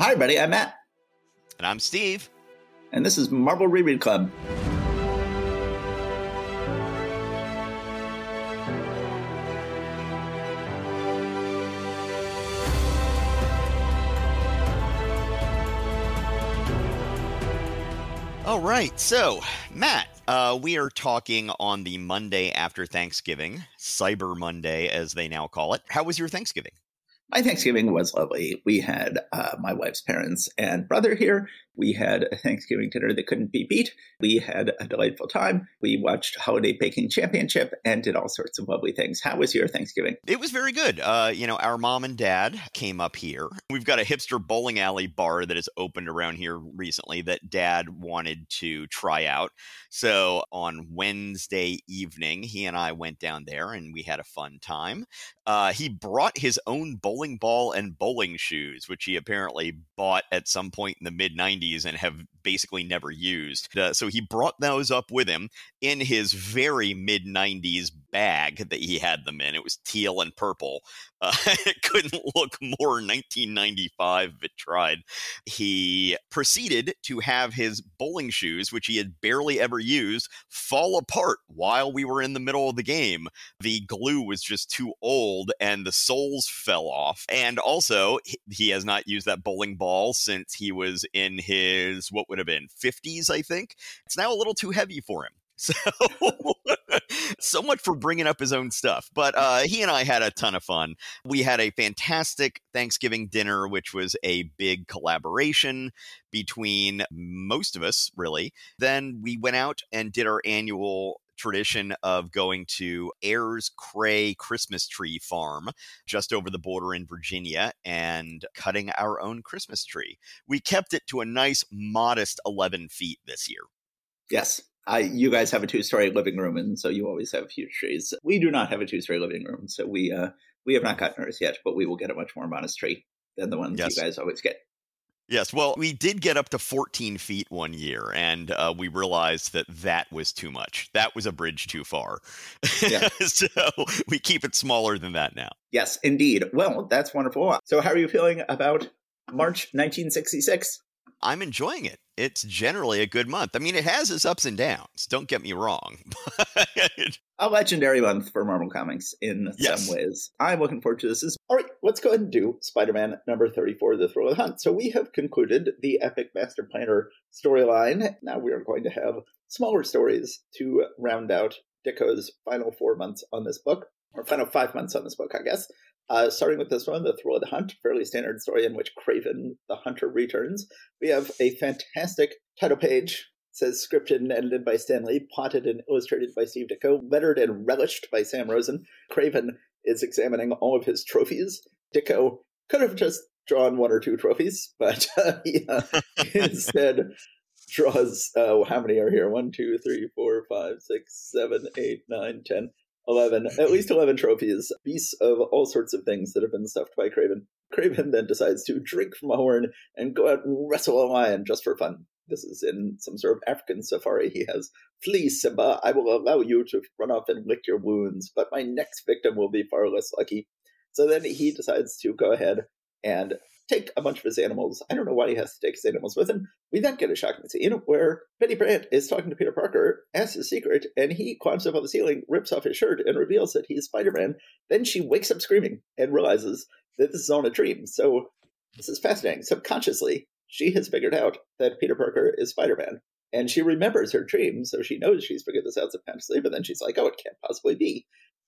Hi, everybody. I'm Matt. And I'm Steve. And this is Marvel Reread Club. All right. So, Matt, uh, we are talking on the Monday after Thanksgiving, Cyber Monday, as they now call it. How was your Thanksgiving? My Thanksgiving was lovely. We had uh, my wife's parents and brother here. We had a Thanksgiving dinner that couldn't be beat. We had a delightful time. We watched Holiday Baking Championship and did all sorts of lovely things. How was your Thanksgiving? It was very good. Uh, you know, our mom and dad came up here. We've got a hipster bowling alley bar that has opened around here recently that dad wanted to try out. So on Wednesday evening, he and I went down there and we had a fun time. Uh, he brought his own bowling ball and bowling shoes, which he apparently bought at some point in the mid 90s and have basically never used. Uh, so he brought those up with him in his very mid 90s bag that he had them in. It was teal and purple. Uh, it couldn't look more 1995 if it tried. He proceeded to have his bowling shoes, which he had barely ever used, fall apart while we were in the middle of the game. The glue was just too old and the soles fell off. And also, he has not used that bowling ball since he was in his, what would have been, 50s, I think. It's now a little too heavy for him. So, so much for bringing up his own stuff. But uh, he and I had a ton of fun. We had a fantastic Thanksgiving dinner, which was a big collaboration between most of us, really. Then we went out and did our annual tradition of going to Ayers Cray Christmas Tree Farm just over the border in Virginia and cutting our own Christmas tree. We kept it to a nice, modest 11 feet this year. Yes. I, you guys have a two-story living room, and so you always have huge trees. We do not have a two-story living room, so we uh, we have not gotten ours yet, but we will get a much more modest tree than the ones yes. you guys always get. Yes, well, we did get up to 14 feet one year, and uh, we realized that that was too much. That was a bridge too far. Yeah. so we keep it smaller than that now. Yes, indeed. Well, that's wonderful. So, how are you feeling about March 1966? I'm enjoying it. It's generally a good month. I mean, it has its ups and downs. Don't get me wrong. a legendary month for Marvel Comics in yes. some ways. I'm looking forward to this. All right, let's go ahead and do Spider Man number 34, The Thrill of the Hunt. So we have concluded the Epic Master Planner storyline. Now we are going to have smaller stories to round out Ditko's final four months on this book, or final five months on this book, I guess. Uh, starting with this one, The Thrill of the Hunt, fairly standard story in which Kraven the Hunter returns. We have a fantastic title page. It says scripted and edited by Stan Lee, plotted and illustrated by Steve Ditko, lettered and relished by Sam Rosen. Kraven is examining all of his trophies. Ditko could have just drawn one or two trophies, but uh, he uh, instead draws uh, how many are here? One, two, three, four, five, six, seven, eight, nine, ten. 11, at least 11 trophies, beasts of all sorts of things that have been stuffed by Kraven. Kraven then decides to drink from a horn and go out and wrestle a lion just for fun. This is in some sort of African safari. He has, Flee, Simba, I will allow you to run off and lick your wounds, but my next victim will be far less lucky. So then he decides to go ahead and take a bunch of his animals. I don't know why he has to take his animals with him. We then get a shocking scene where Betty Brant is talking to Peter Parker, asks his secret, and he climbs up on the ceiling, rips off his shirt, and reveals that he's Spider Man. Then she wakes up screaming and realizes that this is all a dream. So this is fascinating. Subconsciously, she has figured out that Peter Parker is Spider Man. And she remembers her dream, so she knows she's figured this out subconsciously, but then she's like, oh, it can't possibly be.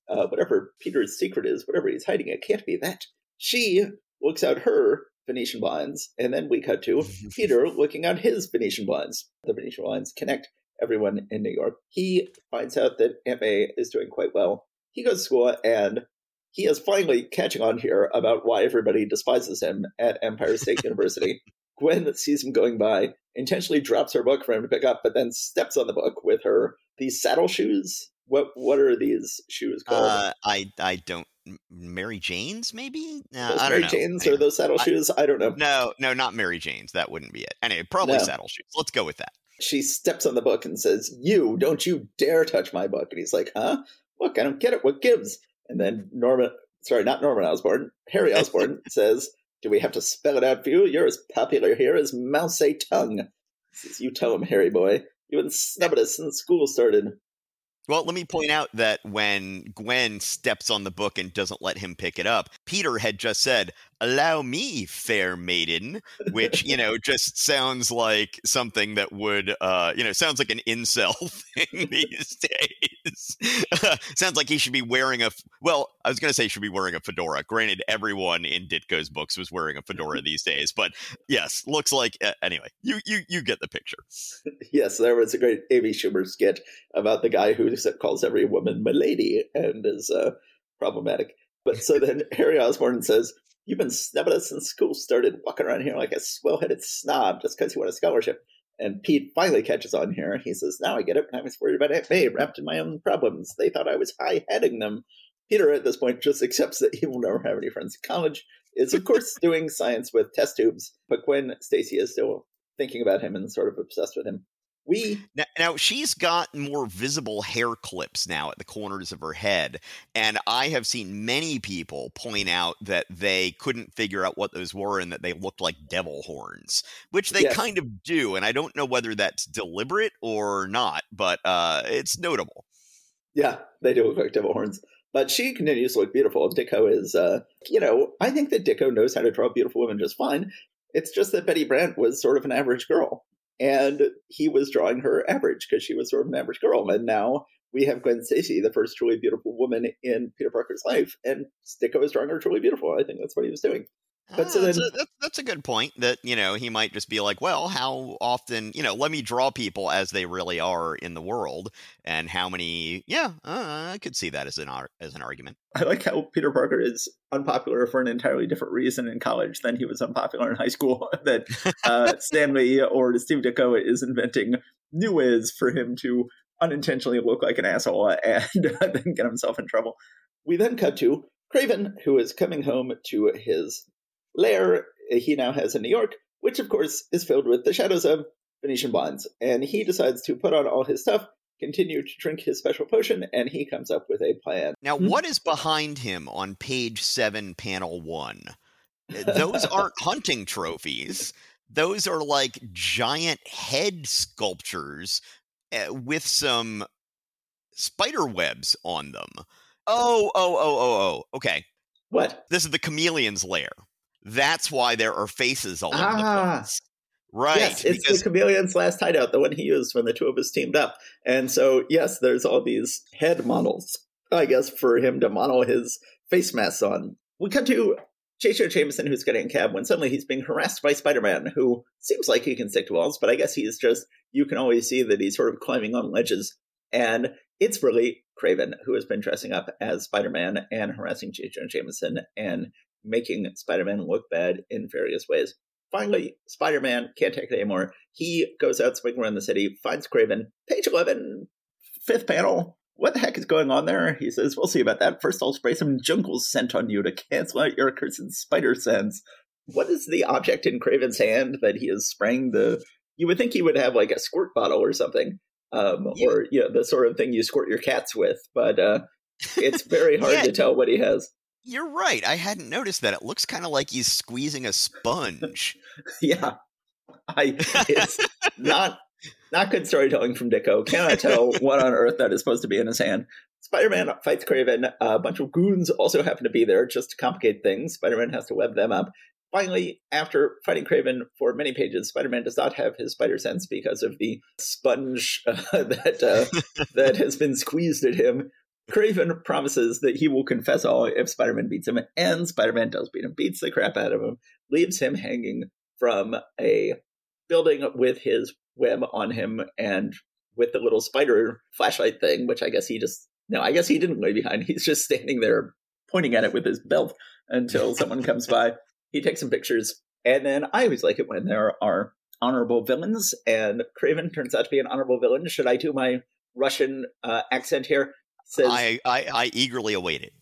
Uh, whatever Peter's secret is, whatever he's hiding, it can't be that. She looks out her Venetian blinds, and then we cut to Peter looking out his Venetian blinds. The Venetian blinds connect everyone in New York. He finds out that Aunt May is doing quite well. He goes to school and he is finally catching on here about why everybody despises him at Empire State University. Gwen sees him going by, intentionally drops her book for him to pick up, but then steps on the book with her these saddle shoes. What what are these shoes called? Uh, I I don't Mary Jane's, maybe? Uh, I don't Mary know. Jane's or those saddle shoes? I, I, don't know. No, no, not Mary Jane's. That wouldn't be it. Anyway, probably no. saddle shoes. Let's go with that. She steps on the book and says, "You don't you dare touch my book." And he's like, "Huh? Look, I don't get it. What gives?" And then Norman, sorry, not Norman Osborn, Harry Osborn says, Do we have to spell it out for you? You're as popular here as Mao Tse-tung. You tell him, Harry boy. You've been snubbing us since school started. Well, let me point out that when Gwen steps on the book and doesn't let him pick it up, Peter had just said, allow me, fair maiden, which, you know, just sounds like something that would, uh, you know, sounds like an incel thing these days. sounds like he should be wearing a, well, I was going to say should be wearing a fedora. Granted, everyone in Ditko's books was wearing a fedora these days, but yes, looks like, uh, anyway, you, you, you get the picture. yes, there was a great Amy Schumer skit about the guy who calls every woman my lady and is uh, problematic. But so then Harry Osborn says, You've been snubbing us since school started, walking around here like a swell headed snob just because you want a scholarship. And Pete finally catches on here. He says, Now I get it. I was worried about Aunt May wrapped in my own problems. They thought I was high heading them. Peter, at this point, just accepts that he will never have any friends in college, is, of course, doing science with test tubes. But Gwen Stacy is still thinking about him and sort of obsessed with him. We now, now, she's got more visible hair clips now at the corners of her head, and I have seen many people point out that they couldn't figure out what those were and that they looked like devil horns, which they yes. kind of do, and I don't know whether that's deliberate or not, but uh, it's notable. Yeah, they do look like devil horns. But she continues to look beautiful. Ditko is, uh, you know, I think that Ditko knows how to draw beautiful women just fine. It's just that Betty Brant was sort of an average girl and he was drawing her average because she was sort of an average girl. And now we have Gwen Stacy, the first truly beautiful woman in Peter Parker's life, and Ditko is drawing her truly beautiful. I think that's what he was doing. But so ah, then, that's, a, that's a good point. That you know he might just be like, well, how often you know? Let me draw people as they really are in the world, and how many? Yeah, uh, I could see that as an as an argument. I like how Peter Parker is unpopular for an entirely different reason in college than he was unpopular in high school. that uh, Stan Lee or Steve Ditko is inventing new ways for him to unintentionally look like an asshole and then get himself in trouble. We then cut to Kraven, who is coming home to his lair he now has in New York, which of course is filled with the shadows of Venetian blinds. And he decides to put on all his stuff, continue to drink his special potion, and he comes up with a plan. Now, hmm? what is behind him on page seven, panel one? Those aren't hunting trophies. Those are like giant head sculptures uh, with some spider webs on them. Oh, oh, oh, oh, oh. Okay. What? This is the chameleon's lair. That's why there are faces all over ah. the place. Right. Yes, it's because... the chameleon's last hideout, the one he used when the two of us teamed up. And so, yes, there's all these head models, I guess, for him to model his face masks on. We cut to J. Jonah Jameson, who's getting a cab, when suddenly he's being harassed by Spider Man, who seems like he can stick to walls, but I guess he's just, you can always see that he's sort of climbing on ledges. And it's really Kraven, who has been dressing up as Spider Man and harassing J. Jonah Jameson and making Spider Man look bad in various ways. Finally, Spider Man can't take it anymore. He goes out swinging around the city, finds Kraven. Page 11, fifth panel. What the heck is going on there? He says, We'll see about that. First, I'll spray some jungle scent on you to cancel out your cursed spider sense. What is the object in Kraven's hand that he is spraying the. You would think he would have like a squirt bottle or something, um, yeah. or you know, the sort of thing you squirt your cats with, but uh, it's very hard yeah. to tell what he has. You're right. I hadn't noticed that. It looks kind of like he's squeezing a sponge. yeah, I. It's not not good storytelling from Ditko. Cannot tell what on earth that is supposed to be in his hand. Spider-Man fights Kraven. A bunch of goons also happen to be there just to complicate things. Spider-Man has to web them up. Finally, after fighting Kraven for many pages, Spider-Man does not have his spider sense because of the sponge uh, that uh, that has been squeezed at him. Kraven promises that he will confess all if Spider Man beats him, and Spider Man does beat him, beats the crap out of him, leaves him hanging from a building with his web on him and with the little spider flashlight thing, which I guess he just, no, I guess he didn't leave behind. He's just standing there pointing at it with his belt until someone comes by. He takes some pictures, and then I always like it when there are honorable villains, and Kraven turns out to be an honorable villain. Should I do my Russian uh, accent here? Says, I, I, I eagerly await it.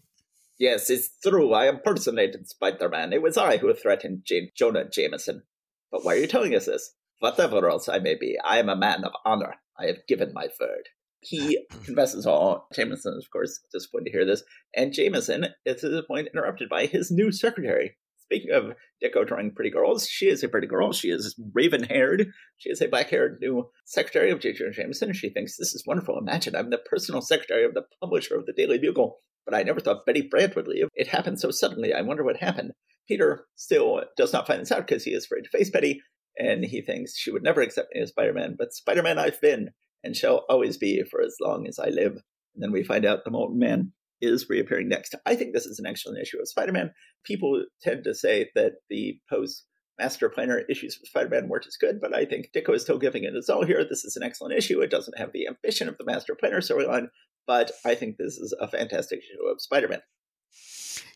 Yes, it's true. I impersonated Spider Man. It was I who threatened J- Jonah Jameson. But why are you telling us this? Whatever else I may be, I am a man of honor. I have given my word. He confesses all. Jameson, of course, disappointed to hear this. And Jameson is at this point interrupted by his new secretary. Speaking of Ditko drawing pretty girls, she is a pretty girl. She is raven haired. She is a black haired new secretary of J. J.J. Jameson. She thinks this is wonderful. Imagine I'm the personal secretary of the publisher of the Daily Bugle. But I never thought Betty Brant would leave. It happened so suddenly. I wonder what happened. Peter still does not find this out because he is afraid to face Betty, and he thinks she would never accept me as Spider Man. But Spider Man I've been and shall always be for as long as I live. And then we find out the Molten Man is reappearing next. I think this is an excellent issue of Spider Man. People tend to say that the post Master Planner issues of Spider Man weren't as good, but I think Ditko is still giving it its all here. This is an excellent issue. It doesn't have the ambition of the Master Planner storyline, but I think this is a fantastic issue of Spider Man.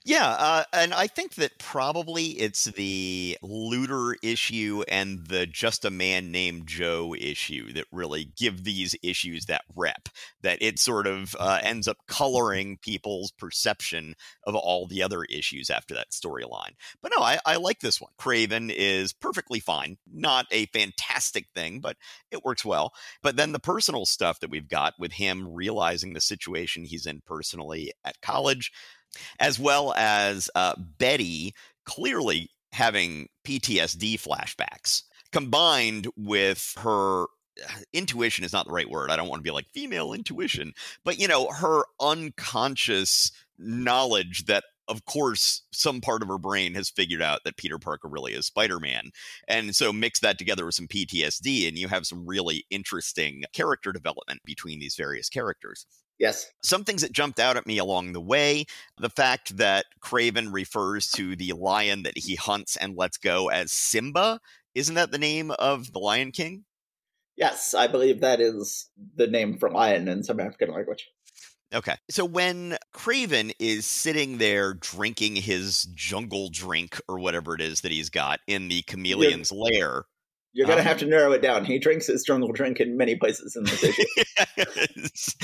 Yeah, uh, and I think that probably it's the looter issue and the just a man named Joe issue that really give these issues that rep. That it sort of uh, ends up coloring people's perception of all the other issues after that storyline. But no, I, I like this one. Kraven is perfectly fine. Not a fantastic thing, but it works well. But then the personal stuff that we've got with him realizing the situation he's in personally at college as well as uh, Betty clearly having PTSD flashbacks combined with her intuition is not the right word. I don't want to be like female intuition, but you know, her unconscious knowledge that of course some part of her brain has figured out that Peter Parker really is Spider-Man. And so mix that together with some PTSD and you have some really interesting character development between these various characters. Yes. Some things that jumped out at me along the way the fact that Kraven refers to the lion that he hunts and lets go as Simba. Isn't that the name of the Lion King? Yes, I believe that is the name for lion in some African language. Okay. So when Kraven is sitting there drinking his jungle drink or whatever it is that he's got in the chameleon's yeah. lair, you're gonna um, have to narrow it down. He drinks his jungle drink in many places in the city. yes.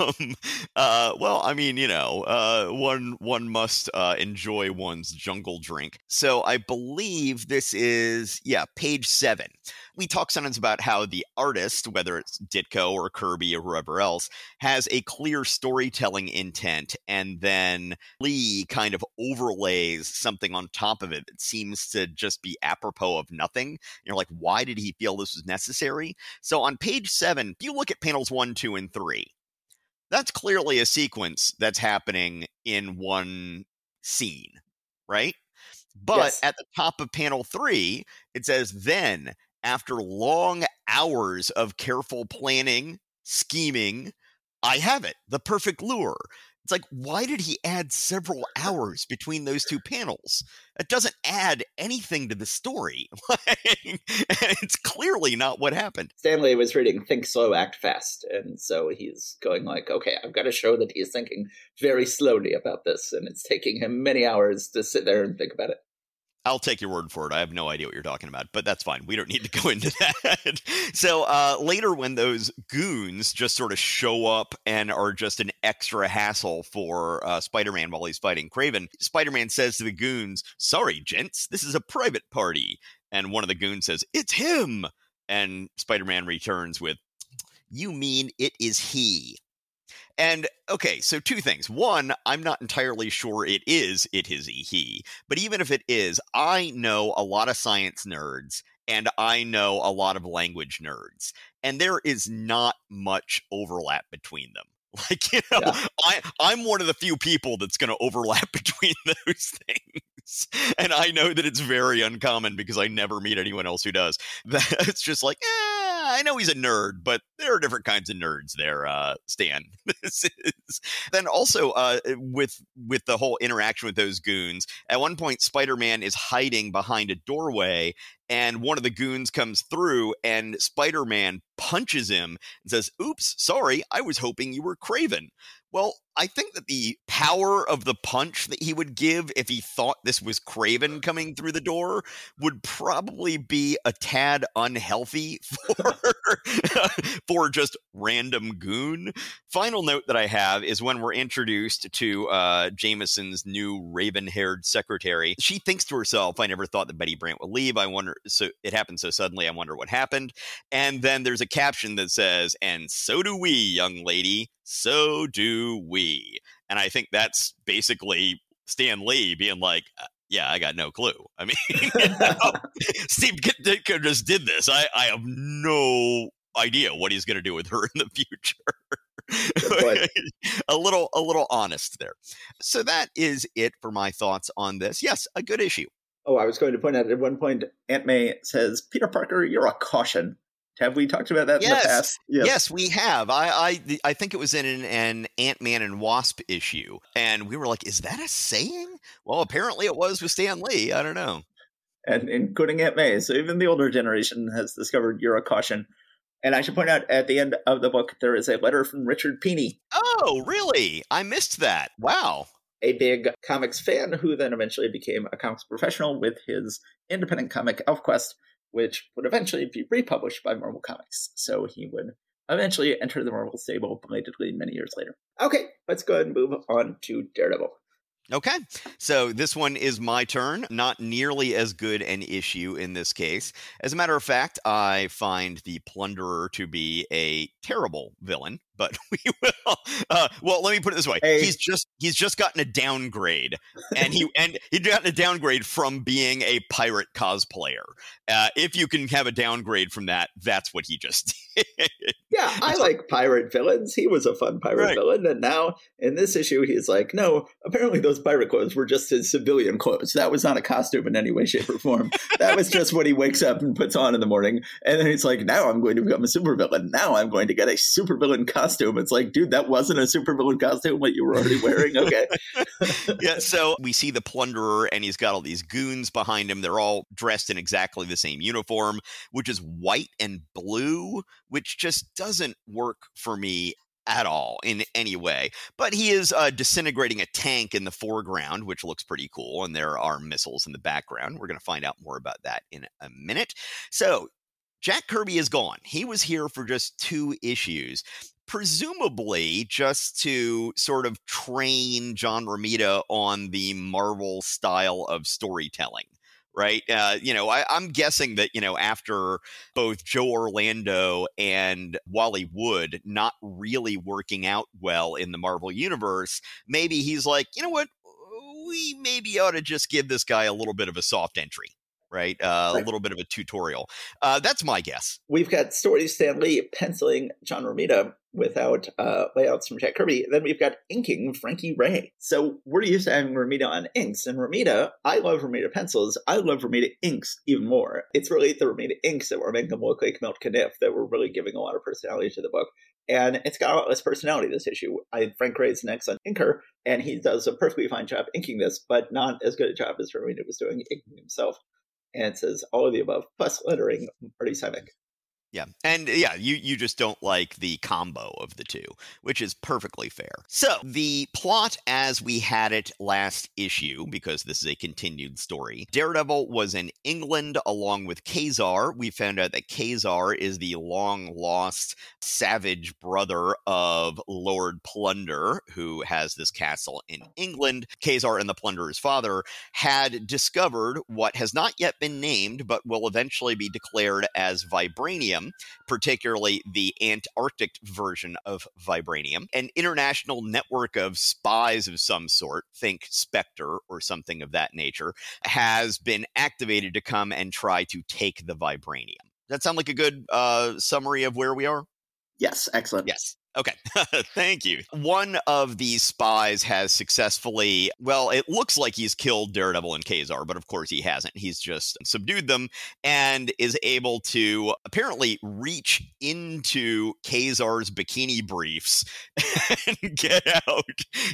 um, uh, well, I mean, you know, uh, one one must uh, enjoy one's jungle drink. So I believe this is yeah, page seven we talk sometimes about how the artist, whether it's Ditko or Kirby or whoever else, has a clear storytelling intent, and then Lee kind of overlays something on top of it that seems to just be apropos of nothing. You're like, why did he feel this was necessary? So on page seven, if you look at panels one, two, and three, that's clearly a sequence that's happening in one scene, right? But yes. at the top of panel three, it says, then after long hours of careful planning, scheming, I have it, the perfect lure. It's like, why did he add several hours between those two panels? It doesn't add anything to the story. it's clearly not what happened. Stan Lee was reading Think Slow, Act Fast. And so he's going like, okay, I've got to show that he's thinking very slowly about this. And it's taking him many hours to sit there and think about it. I'll take your word for it. I have no idea what you're talking about, but that's fine. We don't need to go into that. so uh, later, when those goons just sort of show up and are just an extra hassle for uh, Spider-Man while he's fighting Kraven, Spider-Man says to the goons, "Sorry, gents, this is a private party." And one of the goons says, "It's him." And Spider-Man returns with, "You mean it is he?" And okay, so two things. One, I'm not entirely sure it is it is he, but even if it is, I know a lot of science nerds and I know a lot of language nerds, and there is not much overlap between them. Like, you know, yeah. I, I'm one of the few people that's going to overlap between those things. And I know that it's very uncommon because I never meet anyone else who does. That's just like, eh, I know he's a nerd, but there are different kinds of nerds there, uh, Stan. this is then also uh, with with the whole interaction with those goons. At one point, Spider Man is hiding behind a doorway, and one of the goons comes through, and Spider Man punches him and says, "Oops, sorry, I was hoping you were Kraven." Well, I think that the power of the punch that he would give if he thought this was Kraven coming through the door would probably be a tad unhealthy for for just random goon. Final note that I have is when we're introduced to uh, Jameson's new raven-haired secretary, she thinks to herself, "I never thought that Betty Brant would leave. I wonder. So it happened so suddenly. I wonder what happened." And then there's a caption that says, "And so do we, young lady." so do we. And I think that's basically Stan Lee being like, uh, yeah, I got no clue. I mean, you know, Steve Ditko just did this. I, I have no idea what he's going to do with her in the future. a little a little honest there. So that is it for my thoughts on this. Yes, a good issue. Oh, I was going to point out at one point Aunt May says, "Peter Parker, you're a caution." Have we talked about that yes. in the past? Yes. yes, we have. I, I I think it was in an, an Ant Man and Wasp issue, and we were like, "Is that a saying?" Well, apparently it was with Stan Lee. I don't know. And including Aunt May, so even the older generation has discovered you're a caution. And I should point out at the end of the book there is a letter from Richard Pini. Oh, really? I missed that. Wow. A big comics fan who then eventually became a comics professional with his independent comic ElfQuest which would eventually be republished by Marvel Comics. So he would eventually enter the Marvel stable belatedly many years later. Okay, let's go ahead and move on to Daredevil. Okay, so this one is my turn. Not nearly as good an issue in this case. As a matter of fact, I find the Plunderer to be a terrible villain but we will. Uh, well, let me put it this way: hey. he's just he's just gotten a downgrade, and he and he gotten a downgrade from being a pirate cosplayer. Uh, if you can have a downgrade from that, that's what he just did. Yeah, I like pirate villains. He was a fun pirate right. villain, and now in this issue, he's like, no, apparently those pirate clothes were just his civilian clothes. That was not a costume in any way, shape, or form. that was just what he wakes up and puts on in the morning, and then he's like, now I'm going to become a supervillain. Now I'm going to get a supervillain costume costume. It's like, dude, that wasn't a supervillain costume what you were already wearing. Okay. yeah. So we see the plunderer, and he's got all these goons behind him. They're all dressed in exactly the same uniform, which is white and blue, which just doesn't work for me at all in any way. But he is uh, disintegrating a tank in the foreground, which looks pretty cool, and there are missiles in the background. We're going to find out more about that in a minute. So. Jack Kirby is gone. He was here for just two issues presumably just to sort of train John Romita on the Marvel style of storytelling. Right. Uh, you know, I, I'm guessing that, you know, after both Joe Orlando and Wally Wood not really working out well in the Marvel universe, maybe he's like, you know what? We maybe ought to just give this guy a little bit of a soft entry right? Uh, right. A little bit of a tutorial. Uh, that's my guess. We've got Story Stan Lee penciling John Romita without uh, layouts from Jack Kirby. Then we've got inking Frankie Ray. So we're used to having Romita on inks. And Romita, I love Romita pencils. I love Romita inks even more. It's really the Romita inks that were making them look like Milt Caniff that were really giving a lot of personality to the book. And it's got a lot less personality, this issue. I, Frank Ray's an excellent inker, and he does a perfectly fine job inking this, but not as good a job as Romita was doing inking himself and it says all of the above plus lettering Marty Simek. Yeah. And yeah, you, you just don't like the combo of the two, which is perfectly fair. So, the plot as we had it last issue, because this is a continued story Daredevil was in England along with Ka-Zar. We found out that Ka-Zar is the long lost savage brother of Lord Plunder, who has this castle in England. Ka-Zar and the Plunderer's father had discovered what has not yet been named, but will eventually be declared as Vibranium particularly the Antarctic version of vibranium. An international network of spies of some sort, think Spectre or something of that nature, has been activated to come and try to take the vibranium. Does that sound like a good uh, summary of where we are? Yes, excellent. Yes. Okay, thank you. One of these spies has successfully, well, it looks like he's killed Daredevil and Ka-Zar, but of course he hasn't. He's just subdued them and is able to apparently reach into Ka-Zar's bikini briefs and get out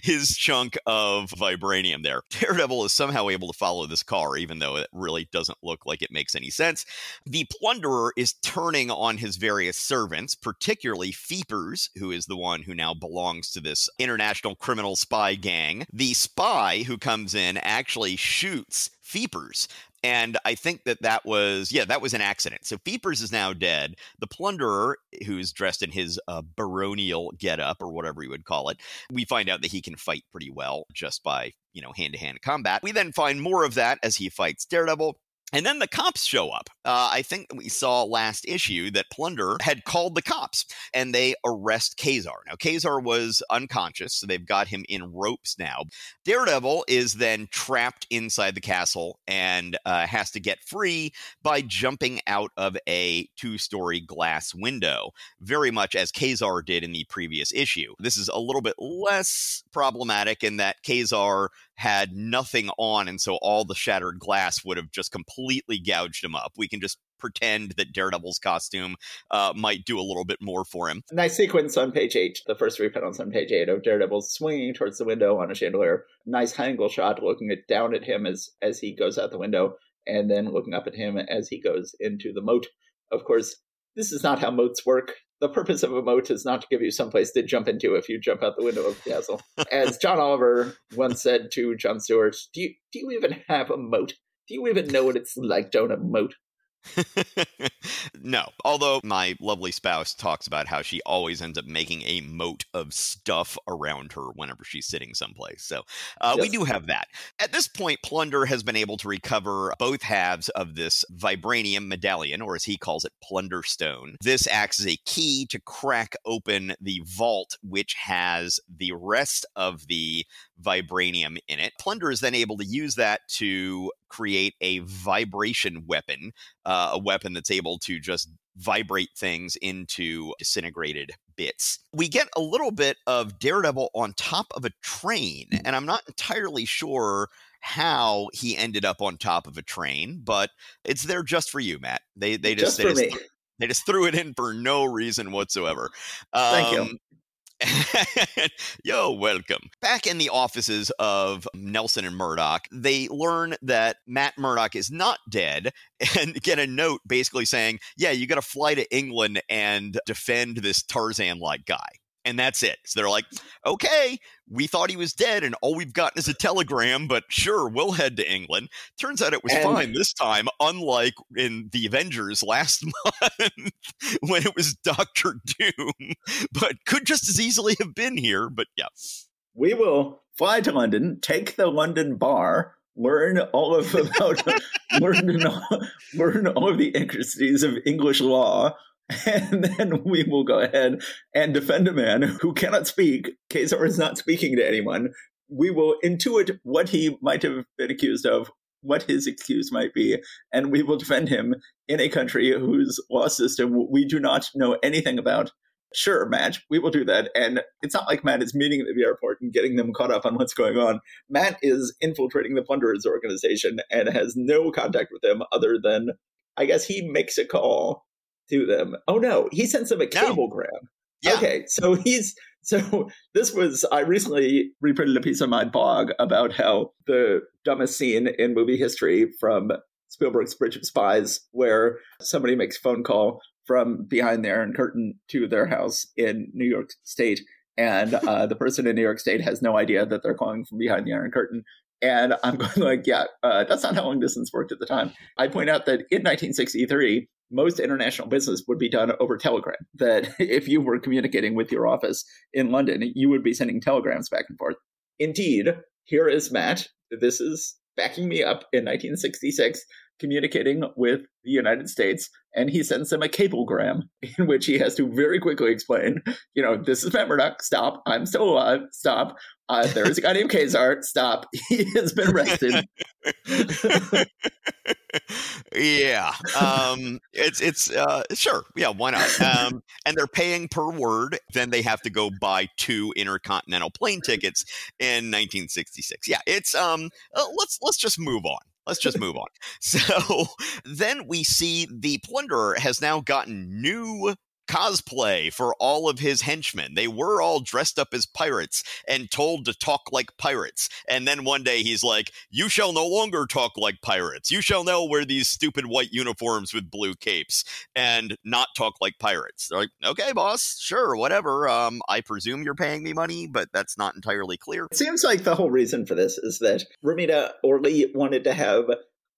his chunk of vibranium there. Daredevil is somehow able to follow this car, even though it really doesn't look like it makes any sense. The plunderer is turning on his various servants, particularly Feepers, who is the one who now belongs to this international criminal spy gang. The spy who comes in actually shoots Feepers. And I think that that was, yeah, that was an accident. So Feepers is now dead. The plunderer, who's dressed in his uh, baronial getup or whatever you would call it, we find out that he can fight pretty well just by, you know, hand to hand combat. We then find more of that as he fights Daredevil And then the cops show up. Uh, I think we saw last issue that Plunder had called the cops and they arrest Ka-Zar. Now, Ka-Zar was unconscious, so they've got him in ropes now. Daredevil is then trapped inside the castle and uh, has to get free by jumping out of a two story glass window, very much as Ka-Zar did in the previous issue. This is a little bit less problematic in that Ka-Zar had nothing on, and so all the shattered glass would have just completely gouged him up. We can just pretend that Daredevil's costume uh, might do a little bit more for him. Nice sequence on page eight, the first three panels on page eight of Daredevil swinging towards the window on a chandelier. Nice high angle shot, looking at, down at him as as he goes out the window, and then looking up at him as he goes into the moat. Of course, this is not how moats work the purpose of a moat is not to give you someplace to jump into if you jump out the window of the castle. As John Oliver once said to Jon Stewart, do you, do you even have a moat? Do you even know what it's like to own a moat? no, although my lovely spouse talks about how she always ends up making a moat of stuff around her whenever she's sitting someplace. So uh, yes. we do have that. At this point, Plunder has been able to recover both halves of this vibranium medallion, or as he calls it, Plunder Stone. This acts as a key to crack open the vault, which has the rest of the vibranium in it. Plunder is then able to use that to create a vibration weapon, uh, a weapon that's able to just vibrate things into disintegrated bits. We get a little bit of Daredevil on top of a train, and I'm not entirely sure how he ended up on top of a train, but it's there just for you, Matt. They they just, just they, just they just threw it in for no reason whatsoever. Um, Thank you. Yo, welcome. Back in the offices of Nelson and Murdock, they learn that Matt Murdock is not dead and get a note basically saying, Yeah, you got to fly to England and defend this Tarzan like guy and that's it. So they're like, okay, we thought he was dead, and all we've gotten is a telegram, but sure, we'll head to England. Turns out it was and, fine this time, unlike in the Avengers last month when it was Doctor Doom, but could just as easily have been here. But yeah. We will fly to London, take the London bar, learn all of about learn all, learn all of the intricacies of English law, and then we will go ahead and defend a man who cannot speak. Ka-Zar is not speaking to anyone. We will intuit what he might have been accused of, what his excuse might be, and we will defend him in a country whose law system we do not know anything about. Sure, Matt, we will do that. And it's not like Matt is meeting at the airport and getting them caught up on what's going on. Matt is infiltrating the Plunderers organization and has no contact with them other than, I guess he makes a call to them. Oh no, he sends them a cablegram. No. Yeah. Okay, so he's so this was I recently reprinted a piece on my blog about how the dumbest scene in movie history from Spielberg's Bridge of Spies, where somebody makes a phone call from behind the Iron Curtain to their house in New York State, and uh, the person in New York State has no idea that they're calling from behind the Iron Curtain. And I'm going like, yeah, uh, that's not how long distance worked at the time. I point out that in 1963, most international business would be done over telegram. That if you were communicating with your office in London, you would be sending telegrams back and forth. Indeed, here is Matt. This is backing me up in 1966 communicating with the United States, and he sends them a cablegram in which he has to very quickly explain, you know, this is Matt Murdock, stop, I'm still alive, stop. Uh, there is a guy named Ka-Zar, stop, he has been arrested. yeah, um, it's it's uh, sure, yeah, why not? Um, and they're paying per word. Then they have to go buy two intercontinental plane tickets in 1966. Yeah, it's um, uh, let's let's just move on. Let's just move on. So then we see the plunderer has now gotten new cosplay for all of his henchmen. They were all dressed up as pirates and told to talk like pirates. And then one day he's like, You shall no longer talk like pirates. You shall now wear these stupid white uniforms with blue capes and not talk like pirates. They're like, Okay, boss, sure, whatever. Um, I presume you're paying me money, but that's not entirely clear. It seems like the whole reason for this is that Romita or Lee wanted to have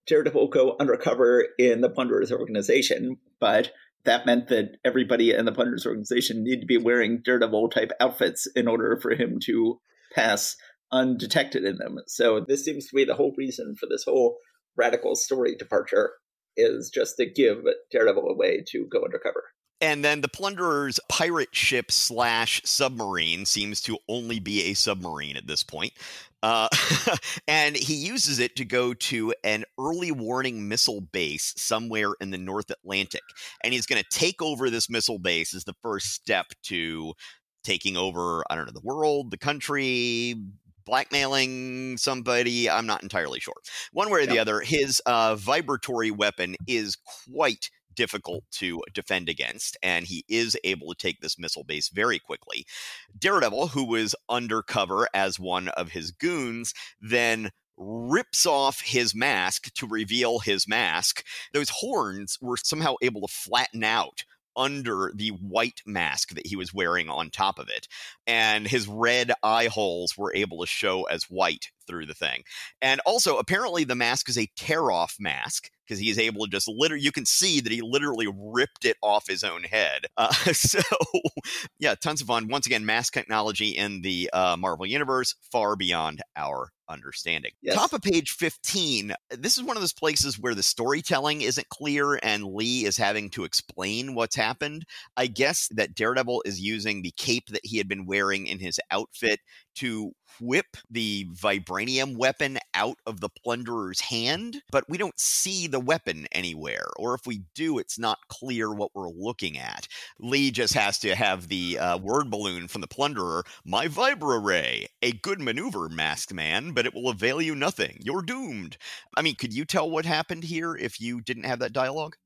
Daredevil go undercover in the Plunderers organization, but that meant that everybody in the Plunderers organization needed to be wearing Daredevil type outfits in order for him to pass undetected in them. So this seems to be the whole reason for this whole radical story departure is just to give Daredevil a way to go undercover. And then the Plunderer's pirate ship slash submarine seems to only be a submarine at this point. Uh, and he uses it to go to an early warning missile base somewhere in the North Atlantic. And he's going to take over this missile base as the first step to taking over, I don't know, the world, the country, blackmailing somebody. I'm not entirely sure. One way or the other, his uh, vibratory weapon is quite difficult to defend against, and he is able to take this missile base very quickly. Daredevil, who was undercover as one of his goons, then rips off his mask to reveal his mask. Those horns were somehow able to flatten out under the white mask that he was wearing on top of it. And his red eye holes were able to show as white through the thing. And also, apparently, the mask is a tear off mask because he is able to just literally, you can see that he literally ripped it off his own head. Uh, so, yeah, tons of fun. Once again, mask technology in the uh, Marvel Universe far beyond our understanding. Yes. Top of page 15, this is one of those places where the storytelling isn't clear and Lee is having to explain what's happened. I guess that Daredevil is using the cape that he had been wearing in his outfit to whip the vibranium weapon out of the plunderer's hand, but we don't see the weapon anywhere. Or if we do, it's not clear what we're looking at. Lee just has to have the uh, word balloon from the plunderer My Vibra Ray, a good maneuver, masked man, but it will avail you nothing. You're doomed. I mean, could you tell what happened here if you didn't have that dialogue?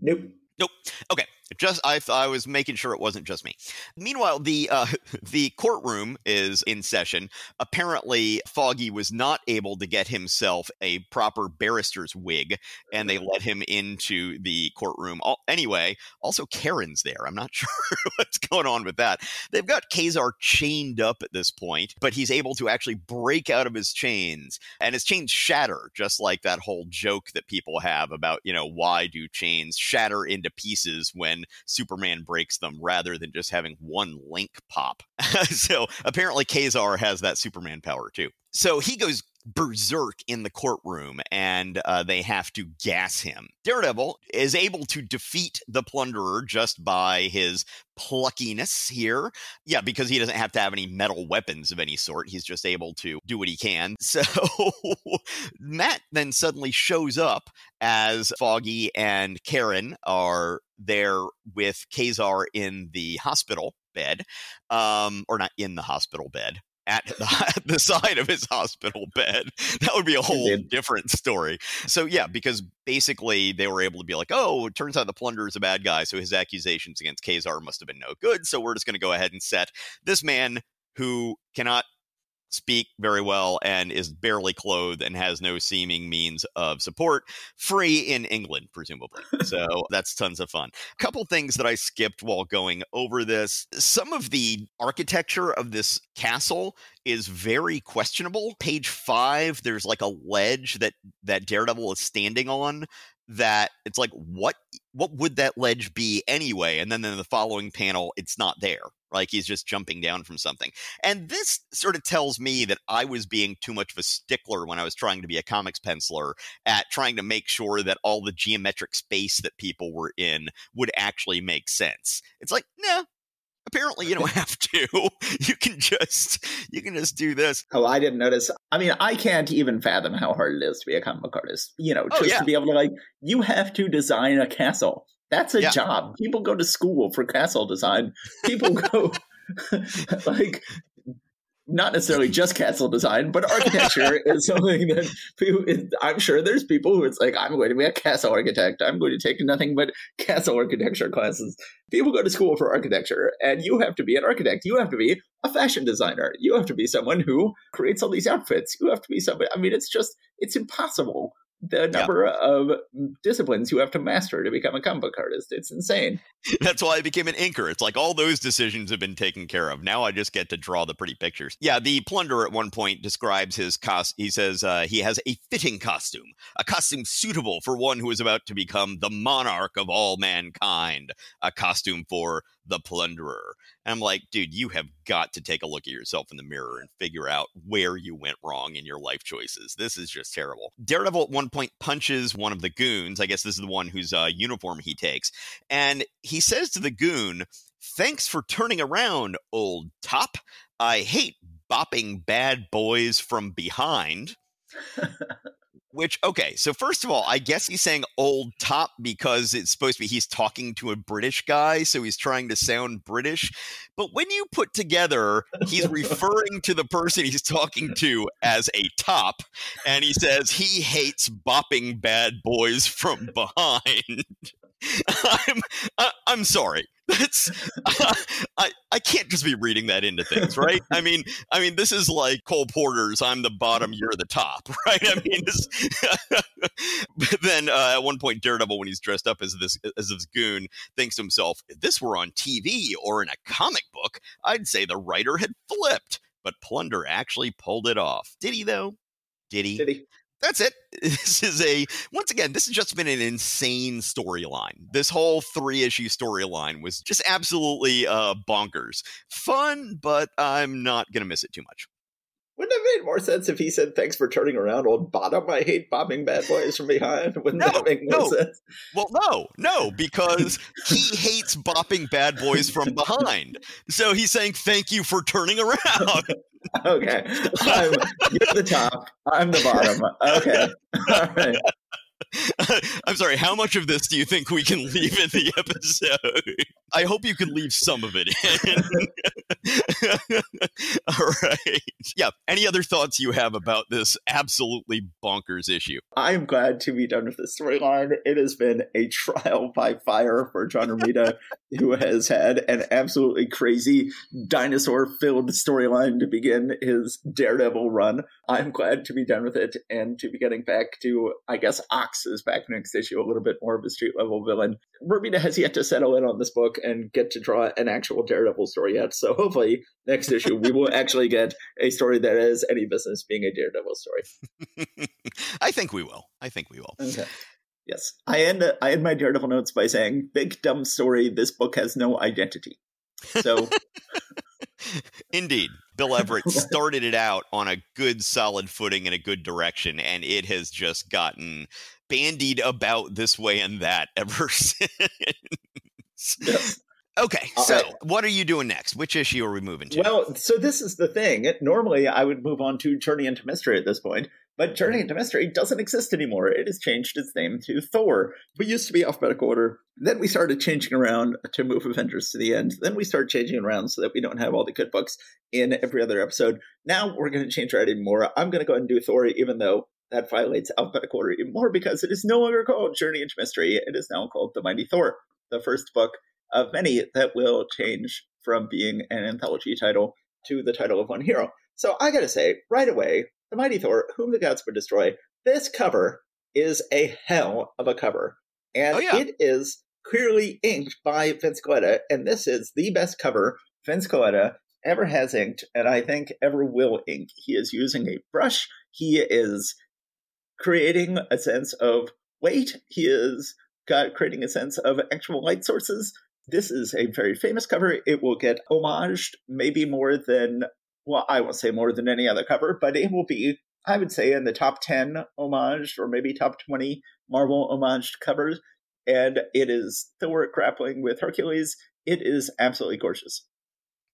Nope. Nope. Okay. Just I, I was making sure it wasn't just me. Meanwhile, the uh, the courtroom is in session. Apparently, Foggy was not able to get himself a proper barrister's wig, and they let him into the courtroom. Anyway, also Karen's there. I'm not sure what's going on with that. They've got Ka-Zar chained up at this point, but he's able to actually break out of his chains, and his chains shatter, just like that whole joke that people have about you know why do chains shatter into pieces when when Superman breaks them rather than just having one link pop. so apparently Ka-Zar has that Superman power too. So he goes berserk in the courtroom and uh, they have to gas him. Daredevil is able to defeat the plunderer just by his pluckiness here. Yeah, because he doesn't have to have any metal weapons of any sort. He's just able to do what he can. So Matt then suddenly shows up as Foggy and Karen are there with Ka-Zar in the hospital bed, um, or not in the hospital bed, at the, the, side of his hospital bed. That would be a whole different story. So yeah, because basically they were able to be like, oh, it turns out the plunderer is a bad guy, so his accusations against Ka-Zar must have been no good. So we're just going to go ahead and set this man who cannot speak very well and is barely clothed and has no seeming means of support free in England presumably. so that's tons of fun. A couple things that I skipped while going over this. Some of the architecture of this castle is very questionable. Page 5 there's like a ledge that that Daredevil is standing on that it's like what what would that ledge be anyway? And then in the following panel it's not there. Like he's just jumping down from something. And this sort of tells me that i was being too much of a stickler when i was trying to be a comics penciler at trying to make sure that all the geometric space that people were in would actually make sense. It's like nah apparently you don't have to. You can just you can just do this. Oh i didn't notice. I mean i can't even fathom how hard it is to be a comic book artist you know oh, just oh, yeah. to be able to like you have to design a castle. That's a yeah. job. People go to school for castle design. People go like not necessarily just castle design, but architecture is something that people, I'm sure there's people who it's like, I'm going to be a castle architect. I'm going to take nothing but castle architecture classes. People go to school for architecture, and you have to be an architect. You have to be a fashion designer. You have to be someone who creates all these outfits. You have to be somebody. I mean, it's just, it's impossible the number yeah. of disciplines you have to master to become a comic book artist. It's insane. That's why I became an inker. It's like all those decisions have been taken care of. Now I just get to draw the pretty pictures. Yeah, the plunderer at one point describes his cost. He says uh, he has a fitting costume, a costume suitable for one who is about to become the monarch of all mankind, a costume for the plunderer. And I'm like, dude, you have got to take a look at yourself in the mirror and figure out where you went wrong in your life choices. This is just terrible. Daredevil at one point punches one of the goons. I guess this is the one whose uh, uniform he takes. And he says to the goon, Thanks for turning around, old top. I hate bopping bad boys from behind. Which, okay, so first of all, I guess he's saying old top because it's supposed to be he's talking to a British guy, so he's trying to sound British. But when you put together, he's referring to the person he's talking to as a top, and he says he hates bopping bad boys from behind. I'm I, am i am sorry. That's uh, I I can't just be reading that into things, right? I mean, I mean, this is like Cole Porter's "I'm the bottom, you're the top," right? I mean, but then uh, at one point, Daredevil, when he's dressed up as this as this goon, thinks to himself, "If this were on TV or in a comic book, I'd say the writer had flipped." But Plunder actually pulled it off. Did he though? Did he? Did he? That's it. This is a once again, this has just been an insane storyline. This whole three issue storyline was just absolutely uh, bonkers. Fun, but I'm not gonna miss it too much. Wouldn't it have made more sense if he said, "Thanks for turning around, old bottom. I hate bombing bad boys from behind." Wouldn't no, that make more no. sense? Well, no, no, because he hates bopping bad boys from behind. So he's saying, "Thank you for turning around." okay, I'm, you're the top. I'm the bottom. Okay, all right. I'm sorry, how much of this do you think we can leave in the episode? I hope you can leave some of it in. All right. Yeah. Any other thoughts you have about this absolutely bonkers issue? I'm glad to be done with this storyline. It has been a trial by fire for John Romita, who has had an absolutely crazy dinosaur filled storyline to begin his Daredevil run. I'm glad to be done with it and to be getting back to, I guess, Ox is back next issue, a little bit more of a street level villain. Romita has yet to settle in on this book and get to draw an actual Daredevil story yet. So hopefully, next issue, we will actually get a story that is any business being a Daredevil story. I think we will. I think we will. Okay. Yes. I end, I end my Daredevil notes by saying, big dumb story. This book has no identity. So. Indeed. Bill Everett started it out on a good, solid footing in a good direction, and it has just gotten bandied about this way and that ever since. Yes. Okay, uh, so right. what are you doing next? Which issue are we moving to? Well, so this is the thing. Normally, I would move on to Journey into Mystery at this point, but Journey into Mystery doesn't exist anymore. It has changed its name to Thor. We used to be alphabetical order. Then we started changing around to move Avengers to the end. Then we started changing around so that we don't have all the good books in every other episode. Now we're going to change that even more. I'm going to go ahead and do Thor, even though that violates alphabetical order even more because it is no longer called Journey into Mystery. It is now called The Mighty Thor, the first book of many that will change from being an anthology title to the title of one hero. So I gotta say, right away, The Mighty Thor, Whom the Gods Would Destroy, this cover is a hell of a cover. And oh, yeah. it is clearly inked by Vince Colletta, and this is the best cover Vince Colletta ever has inked, and I think ever will ink. He is using a brush. He is creating a sense of weight. He is got creating a sense of actual light sources. This is a very famous cover. It will get homaged maybe more than well, I won't say more than any other cover, but it will be, I would say, in the top 10 homaged or maybe top 20 Marvel homaged covers. And it is Thor grappling with Hercules. It is absolutely gorgeous.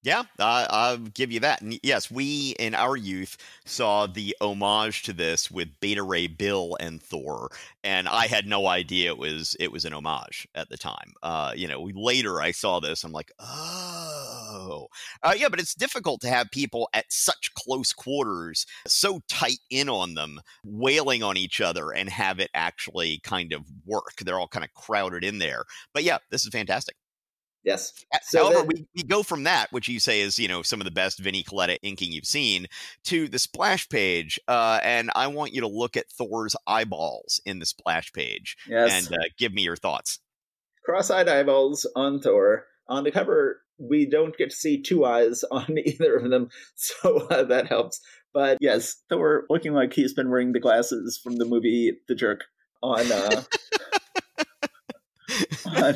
Yeah, I'll give you that. And yes, we in our youth saw the homage to this with Beta Ray Bill and Thor, and I had no idea it was it was an homage at the time. Uh, you know, later I saw this, I'm like, oh, uh, yeah. But it's difficult to have people at such close quarters, so tight in on them, wailing on each other, and have it actually kind of work. They're all kind of crowded in there. But yeah, this is fantastic. Yes. So However, we, we go from that, which you say is, you know, some of the best Vinnie Colletta inking you've seen, to the splash page. Uh, and I want you to look at Thor's eyeballs in the splash page yes. and uh, give me your thoughts. Cross-eyed eyeballs on Thor. On the cover, we don't get to see two eyes on either of them, so uh, that helps. But yes, Thor looking like he's been wearing the glasses from the movie The Jerk on uh, on,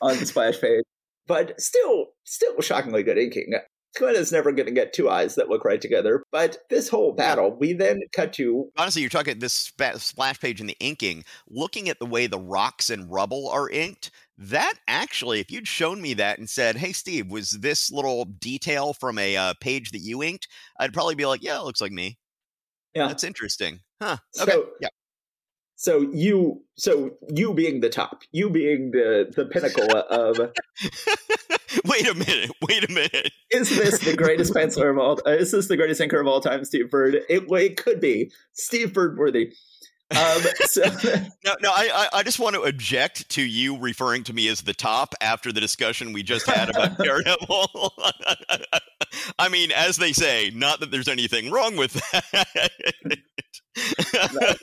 on the splash page. But still, still shockingly good inking. Glenn is never going to get two eyes that look right together. But this whole battle, we then cut to. Honestly, you're talking this splash page in the inking, looking at the way the rocks and rubble are inked. That actually, if you'd shown me that and said, "Hey, Steve, was this little detail from a uh, page that you inked?" I'd probably be like, "Yeah, it looks like me." Yeah, that's interesting, huh? Okay, so, yeah. So you, so you being the top, you being the the pinnacle of. wait a minute! Wait a minute! Is this the greatest penciler of all? Uh, is this the greatest inker of all time, Steve Bird? It, it could be Steve Bird worthy. Um, so, no, no, I, I just want to object to you referring to me as the top after the discussion we just had about Daredevil. I mean, as they say, not that there's anything wrong with that.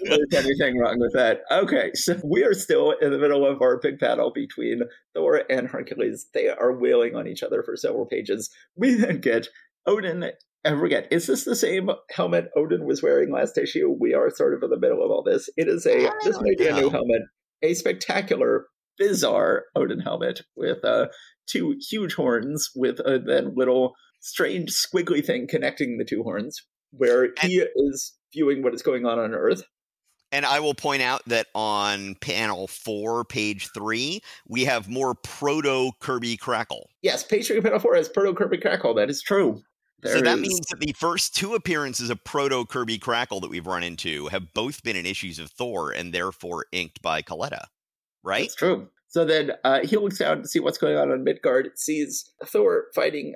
there's anything wrong with that. Okay, so we are still in the middle of our big battle between Thor and Hercules. They are wailing on each other for several pages. We then get Odin I forget, is this the same helmet Odin was wearing last issue? We are sort of in the middle of all this. It is a, this may be a new helmet, a spectacular, bizarre Odin helmet with uh, two huge horns with a then little strange squiggly thing connecting the two horns, where he and, is viewing what is going on on Earth. And I will point out that on panel four, page three, we have more proto Kirby Crackle. Yes, page three, panel four has proto Kirby Crackle. That is true. There so that is. means that the first two appearances of Proto Kirby Crackle that we've run into have both been in issues of Thor and therefore inked by Colletta, right? That's true. So then uh, he looks down to see what's going on on Midgard, sees Thor fighting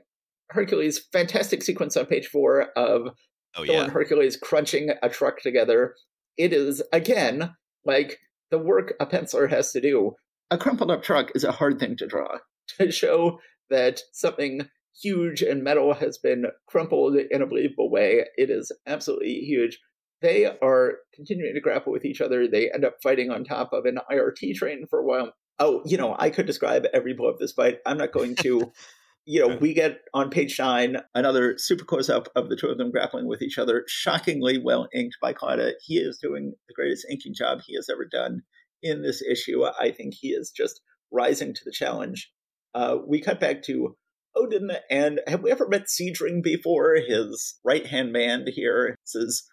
Hercules. Fantastic sequence on page four of oh, Thor yeah. and Hercules crunching a truck together. It is, again, like the work a penciler has to do. A crumpled up truck is a hard thing to draw to show that something huge and metal has been crumpled in a believable way. It is absolutely huge. They are continuing to grapple with each other. They end up fighting on top of an IRT train for a while. Oh, you know, I could describe every blow of this fight. I'm not going to. you know, we get on page nine another super close up of the two of them grappling with each other, shockingly well inked by Colletta. He is doing the greatest inking job he has ever done in this issue. I think he is just rising to the challenge. Uh, we cut back to Odin, and have we ever met Seidring before? His right hand man here says,